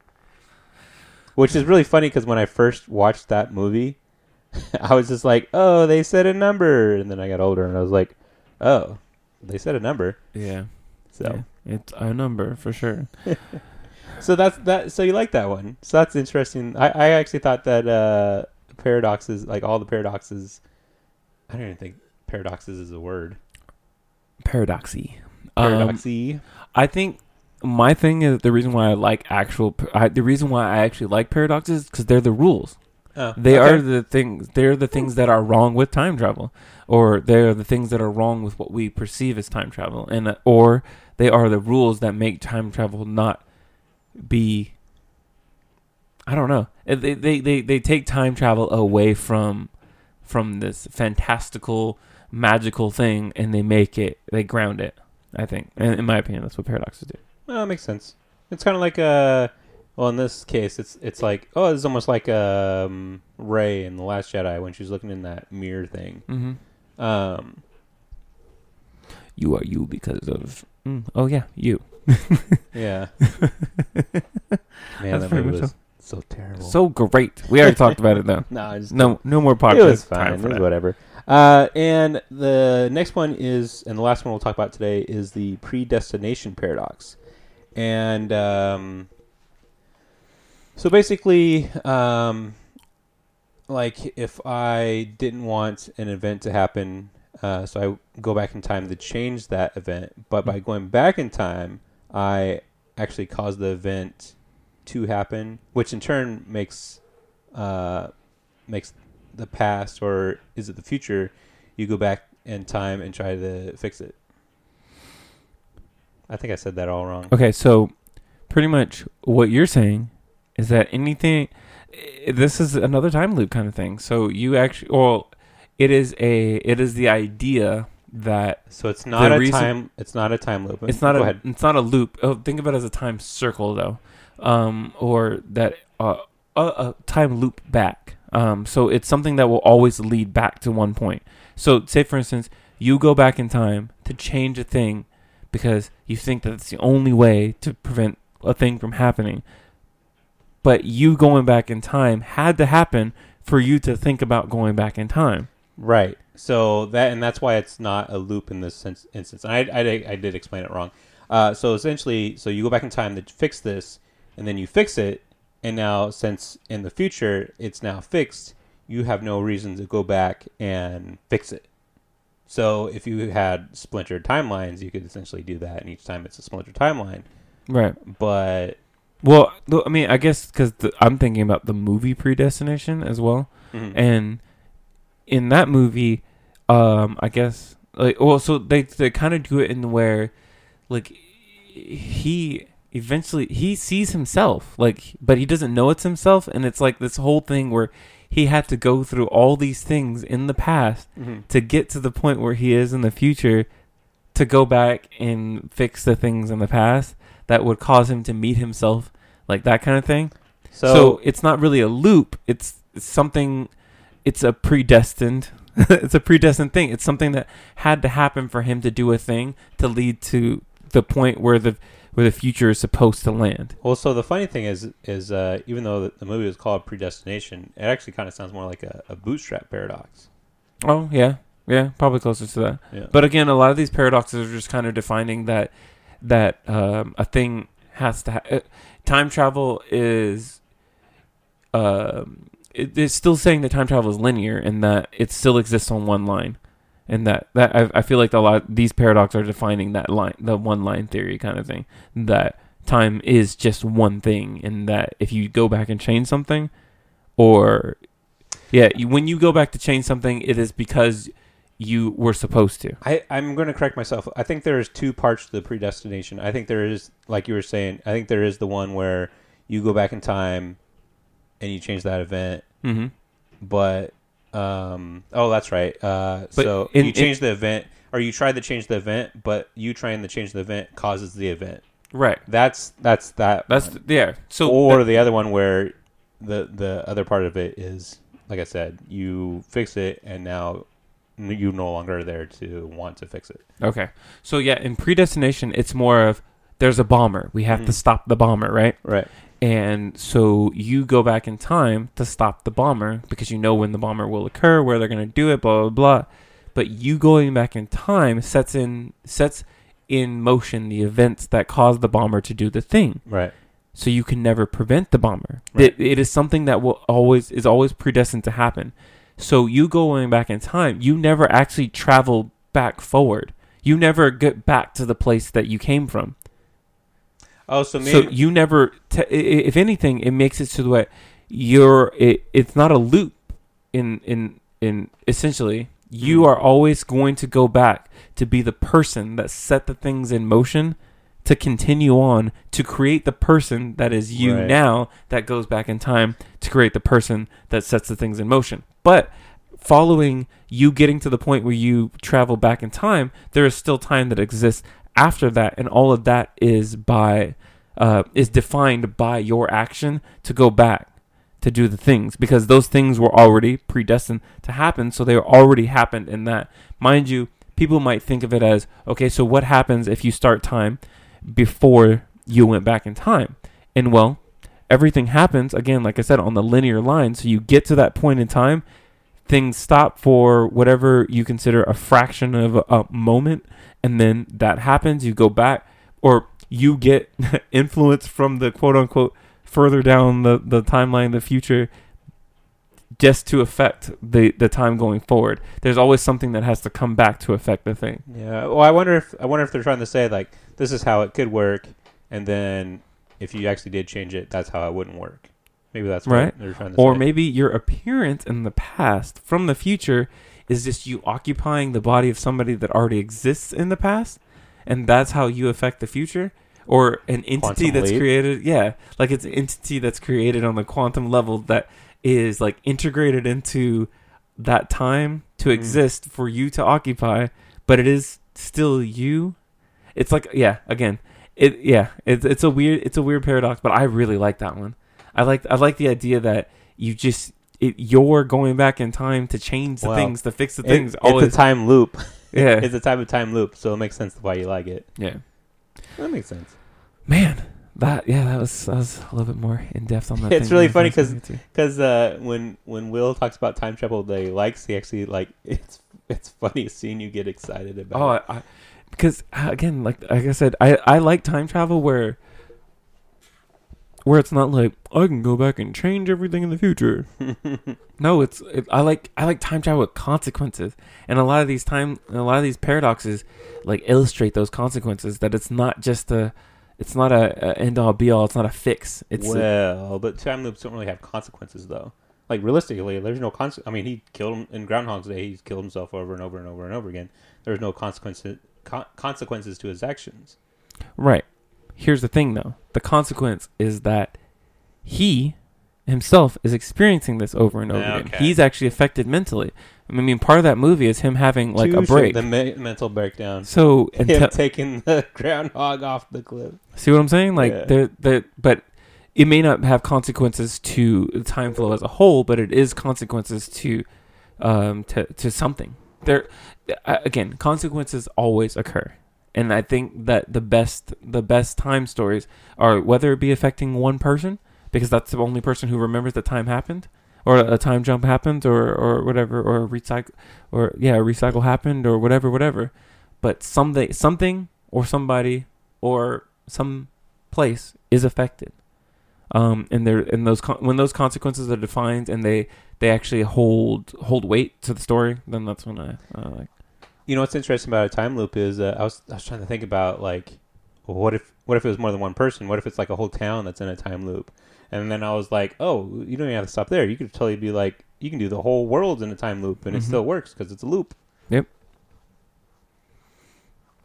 which is really funny because when I first watched that movie, I was just like, "Oh, they said a number," and then I got older and I was like, "Oh, they said a number." Yeah. So, Yeah. It's a number for sure. so that's that. So you like that one? So that's interesting. I, I actually thought that uh, paradoxes, like all the paradoxes, I don't even think paradoxes is a word. Paradoxy. Um, Paradoxy. I think my thing is the reason why I like actual. I, the reason why I actually like paradoxes because they're the rules. oh, They okay. are the things. They're the things that are wrong with time travel, or they're the things that are wrong with what we perceive as time travel, and uh, or they are the rules that make time travel not be. I don't know. Uh, They they they, they take time travel away from from this fantastical magical thing, and they make it. They ground it. I think, in, in my opinion, that's what paradoxes do. Well, that makes sense. It's kind of like uh well, in this case, it's it's like oh, it's almost like um, Rey in the Last Jedi when she's looking in that mirror thing. Mm-hmm. Um, You are you because of. Mm, oh yeah, you. yeah. Man, That's that movie was so terrible. So great. We already talked about it though. no, I just No, no more podcast. it was fine. It was that. whatever. Uh, and the next one is, and the last one we'll talk about today is the predestination paradox. And um, so basically, um, like if I didn't want an event to happen, uh, so I go back in time to change that event, but by going back in time, I actually cause the event to happen, which in turn makes uh, makes the past or is it the future? You go back in time and try to fix it. I think I said that all wrong. Okay, so pretty much what you're saying is that anything this is another time loop kind of thing. So you actually well it is a it is the idea that So it's not a reason- time. It's not a time loop. it's not Go a ahead. it's not a loop. Oh, think of it as a time circle though. Um or that uh, a, a time loop back. Um so it's something that will always lead back to one point. So say for instance, you go back in time to change a thing because you think that it's the only way to prevent a thing from happening. But you going back in time had to happen for you to think about going back in time. Right. So that and that's why it's not a loop in this sense, instance. And I, I, I did explain it wrong. Uh, so essentially, so you go back in time to fix this, and then you fix it, and now since in the future it's now fixed, you have no reason to go back and fix it. So if you had splintered timelines, you could essentially do that, and each time it's a splintered timeline. Right. But Well, I mean, I guess because I'm thinking about the movie Predestination as well, mhm. and in that movie, um, I guess like well, so they they kind of do it in where, like, he eventually he sees himself like, but he doesn't know it's himself, and it's like this whole thing where he had to go through all these things in the past Mhm. to get to the point where he is in the future to go back and fix the things in the past that would cause him to meet himself like that kind of thing. So, so, it's not really a loop. It's, it's something it's a predestined it's a predestined thing. It's something that had to happen for him to do a thing to lead to the point where the where the future is supposed to land Well, so the funny thing is, is uh, even though the, the movie is called Predestination, it actually kind of sounds more like a, a bootstrap paradox. oh yeah yeah probably closer to that Yeah. But again, a lot of these paradoxes are just kind of defining that that um, a thing has to. Ha- uh, time travel is. Um, it, it's still saying that time travel is linear and that it still exists on one line, and that that I, I feel like a lot these paradoxes are defining that line, the one line theory kind of thing. That time is just one thing, and that if you go back and change something, or yeah, you, when you go back to change something, it is because you were supposed to. I, I'm going to correct myself. I think there is two parts to the predestination. I think there is, like you were saying, I think there is the one where you go back in time and you change that event, Mm-hmm. but um, oh, that's right. Uh, so in- you change the event, or you try to change the event, but you trying to change the event causes the event. Right. That's that's that. That's one. yeah. So or that- the other one where the the other part of it is like I said, you fix it and now you no longer are there to want to fix it. okay. So yeah, in predestination, it's more of there's a bomber. We have to Mhm. stop the bomber, right? Right. And so you go back in time to stop the bomber because you know when the bomber will occur, where they're going to do it, blah blah blah. But you going back in time sets in sets in motion the events that cause the bomber to do the thing. Right. so you can never prevent the bomber. Right. It, it is something that will always is always predestined to happen. So you going back in time, you never actually travel back forward. You never get back to the place that you came from. Oh, so maybe So you never. T- if anything, it makes it so that you're. It, it's not a loop. In in in essentially, you Mhm. are always going to go back to be the person that set the things in motion to continue on to create the person that is you Right. now that goes back in time to create the person that sets the things in motion. But following you getting to the point where you travel back in time, there is still time that exists after that, and all of that is by uh, is defined by your action to go back to do the things because those things were already predestined to happen, so they already happened in that. Mind you, people might think of it as okay, so what happens if you start time before you went back in time? And well, everything happens again, like I said, on the linear line. So you get to that point in time. Things stop for whatever you consider a fraction of a, a moment, and then that happens. You go back, or you get influence from the quote unquote further down the, the timeline, the future, just to affect the, the time going forward. There's always something that has to come back to affect the thing. Yeah. Well, I wonder if I wonder if they're trying to say like this is how it could work, and then if you actually did change it, that's how it wouldn't work. Maybe that's Right. they're trying to Or say. maybe your appearance in the past from the future is just you occupying the body of somebody that already exists in the past, and that's how you affect the future. Or an entity Quantum that's leap? created, yeah, like it's an entity that's created on the quantum level that is like integrated into that time to Mm. exist for you to occupy, but it is still you. It's like, yeah, again, it, yeah, it's it's a weird, it's a weird paradox, but I really like that one. I like I like the idea that you just it, you're going back in time to change the things to fix the It- things. it's always, a time loop. yeah, it's a type of time loop, so it makes sense why you like it. yeah. That makes sense. Man, that yeah, that was that was a little bit more in depth on that. It's really funny was gonna get to. Because uh, when when Will talks about time travel, that he likes, he actually like it's it's funny seeing you get excited about. Oh, it. I, I, because uh, again, like like I said, I I like time travel where where it's not like I can go back and change everything in the future. No, it's it, I like I like time travel with consequences, and a lot of these time a lot of these paradoxes like illustrate those consequences. That it's not just a it's not a, a end all be all. It's not a fix. It's a- well, but time loops don't really have consequences though. Like realistically, there's no consequence. I mean, he killed him in Groundhog's Day. He's killed himself over and over and over and over again. There's no consequences con- consequences to his actions. right. Here's the thing, though. The consequence is that he himself is experiencing this over and over Yeah, again. okay. He's actually affected mentally. I mean, part of that movie is him having like a break. The me- mental breakdown. so Him taking the groundhog off the cliff. See what I'm saying? Like Yeah. the the but it may not have consequences to the time flow as a whole, but it is consequences to um to to something. There again, consequences always occur. And I think that the best the best time stories are whether it be affecting one person because that's the only person who remembers that time happened or a time jump happened or or whatever or a recycle or yeah, recycle happened or whatever whatever. But someday something or somebody or some place is affected. Um, and there and those con- when those consequences are defined and they they actually hold hold weight to the story, then that's when I uh, like. You know what's interesting about a time loop is uh, I was I was trying to think about like well, what if what if it was more than one person? What if it's like a whole town that's in a time loop? And then I was like, oh, you don't even have to stop there. You could totally be like, you can do the whole world in a time loop and it Mhm. still works because it's a loop. Yep.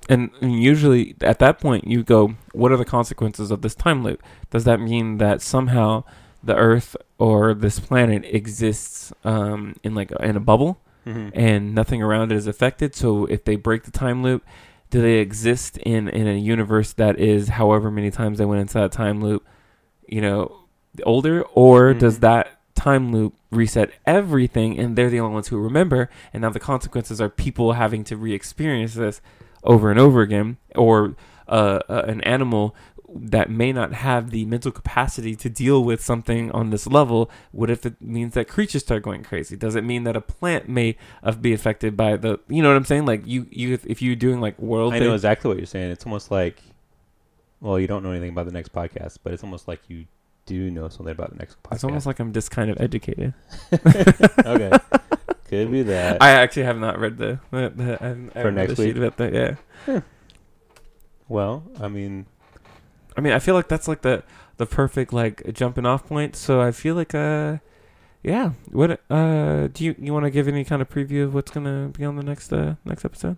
And, and usually at that point you go, what are the consequences of this time loop? Does that mean that somehow the Earth or this planet exists um, in like a, in a bubble? Mm-hmm. and nothing around it is affected. So if they break the time loop, do they exist in in a universe that is however many times they went into that time loop, you know, older, or does Mhm. that time loop reset everything and they're the only ones who remember and now the consequences are people having to re-experience this over and over again or uh, uh, an animal that may not have the mental capacity to deal with something on this level. What if it means that creatures start going crazy? Does it mean that a plant may uh, be affected by the? You know what I'm saying? Like you, you, if, you're doing like world, I know thing- exactly what you're saying. It's almost like, well, you don't know anything about the next podcast, but it's almost like you do know something about the next podcast. it's almost like I'm just kind of educated. okay, could be that. I actually have not read the, the, the I haven't- I read next the week? about that. Yeah, well, I mean, I mean, I feel like that's like the the perfect like jumping off point. So I feel like uh, yeah. What uh, do you you want to give any kind of preview of what's gonna be on the next uh next episode?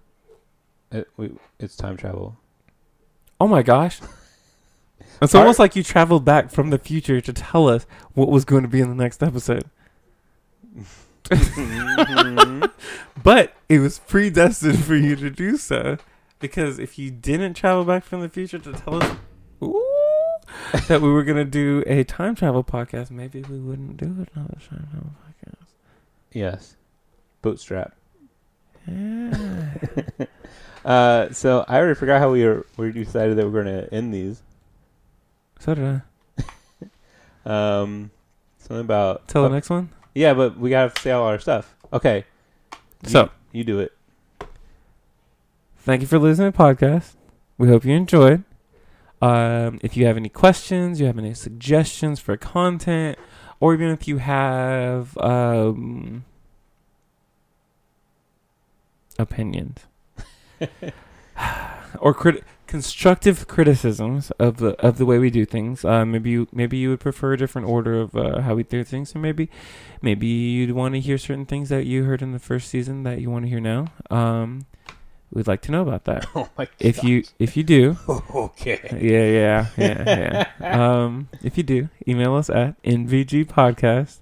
it, we, it's time travel. Oh my gosh. It's Our- almost like you traveled back from the future to tell us what was going to be in the next episode. But it was predestined for you to do so. Because if you didn't travel back from the future to tell us that we were going to do a time travel podcast, maybe we wouldn't do it another time travel podcast. yes, bootstrap. Yeah. Uh, so I already forgot how we were. We decided that we're going to end these. so did I. Um, something about Till the next one? Yeah, but we gotta say all our stuff. Okay. You- So- you do it. Thank you for listening to the podcast. We hope you enjoyed. Um, if you have any questions, you have any suggestions for content, or even if you have um, opinions or crit- constructive criticisms of the of the way we do things, uh, maybe you maybe you would prefer a different order of uh, how we do things, and maybe maybe you'd want to hear certain things that you heard in the first season that you want to hear now. Um, we'd like to know about that. Oh my If you if you do, okay. yeah, yeah, yeah, yeah. um, if you do, email us at nvgpodcast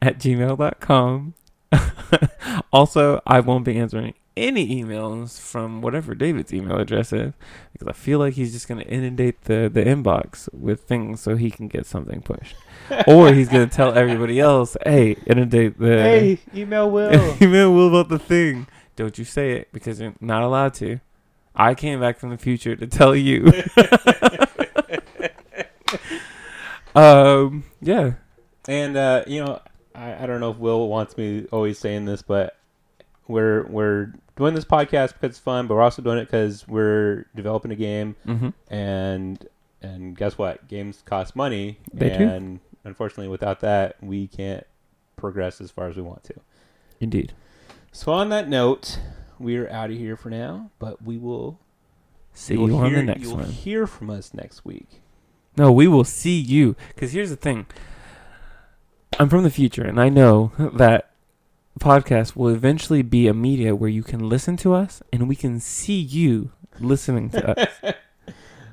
at gmail.com. also, I won't be answering any emails from whatever David's email address is because I feel like he's just going to inundate the, the inbox with things so he can get something pushed. or he's going to tell everybody else, hey, inundate the. Hey, email Will. email Will about the thing. Don't you say it because you're not allowed to. I came back from the future to tell you. um, yeah. and uh, you know, I, I don't know if Will wants me always saying this, but we're we're doing this podcast because it's fun, but we're also doing it because we're developing a game, Mm-hmm. and and guess what? Games cost money, They do. and unfortunately, without that, we can't progress as far as we want to. Indeed. So on that note, we're out of here for now, but we will See you on hear- the next you'll one. Hear from us next week. No, we will see you. Because here's the thing I'm from the future, and I know that podcast will eventually be a media where you can listen to us and we can see you listening to us.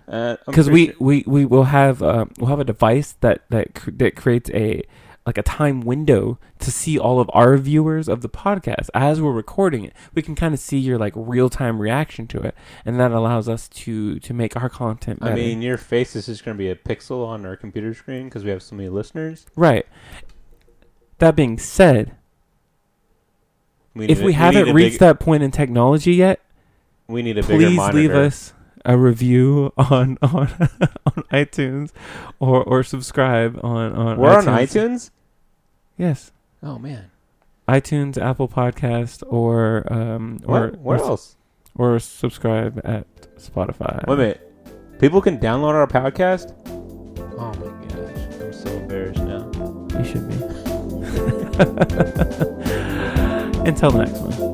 Uh, because pretty we, we we will have uh, we'll have a device that that cr- that creates a like a time window to see all of our viewers of the podcast as we're recording it. We can kind of see your like real time reaction to it, and that allows us to to make our content better. I mean, your face is just going to be a pixel on our computer screen because we have so many listeners. right. That being said, We if we a- haven't a reached big- that point in technology yet, we need a please leave us a review on on on iTunes or or subscribe on on We're iTunes. on iTunes. Yes. Oh man, iTunes, Apple Podcast, or um, or what? Where or, else? or subscribe at Spotify. Wait a minute. People can download our podcast. Oh my gosh, I'm so embarrassed now. You should be. Until the next one.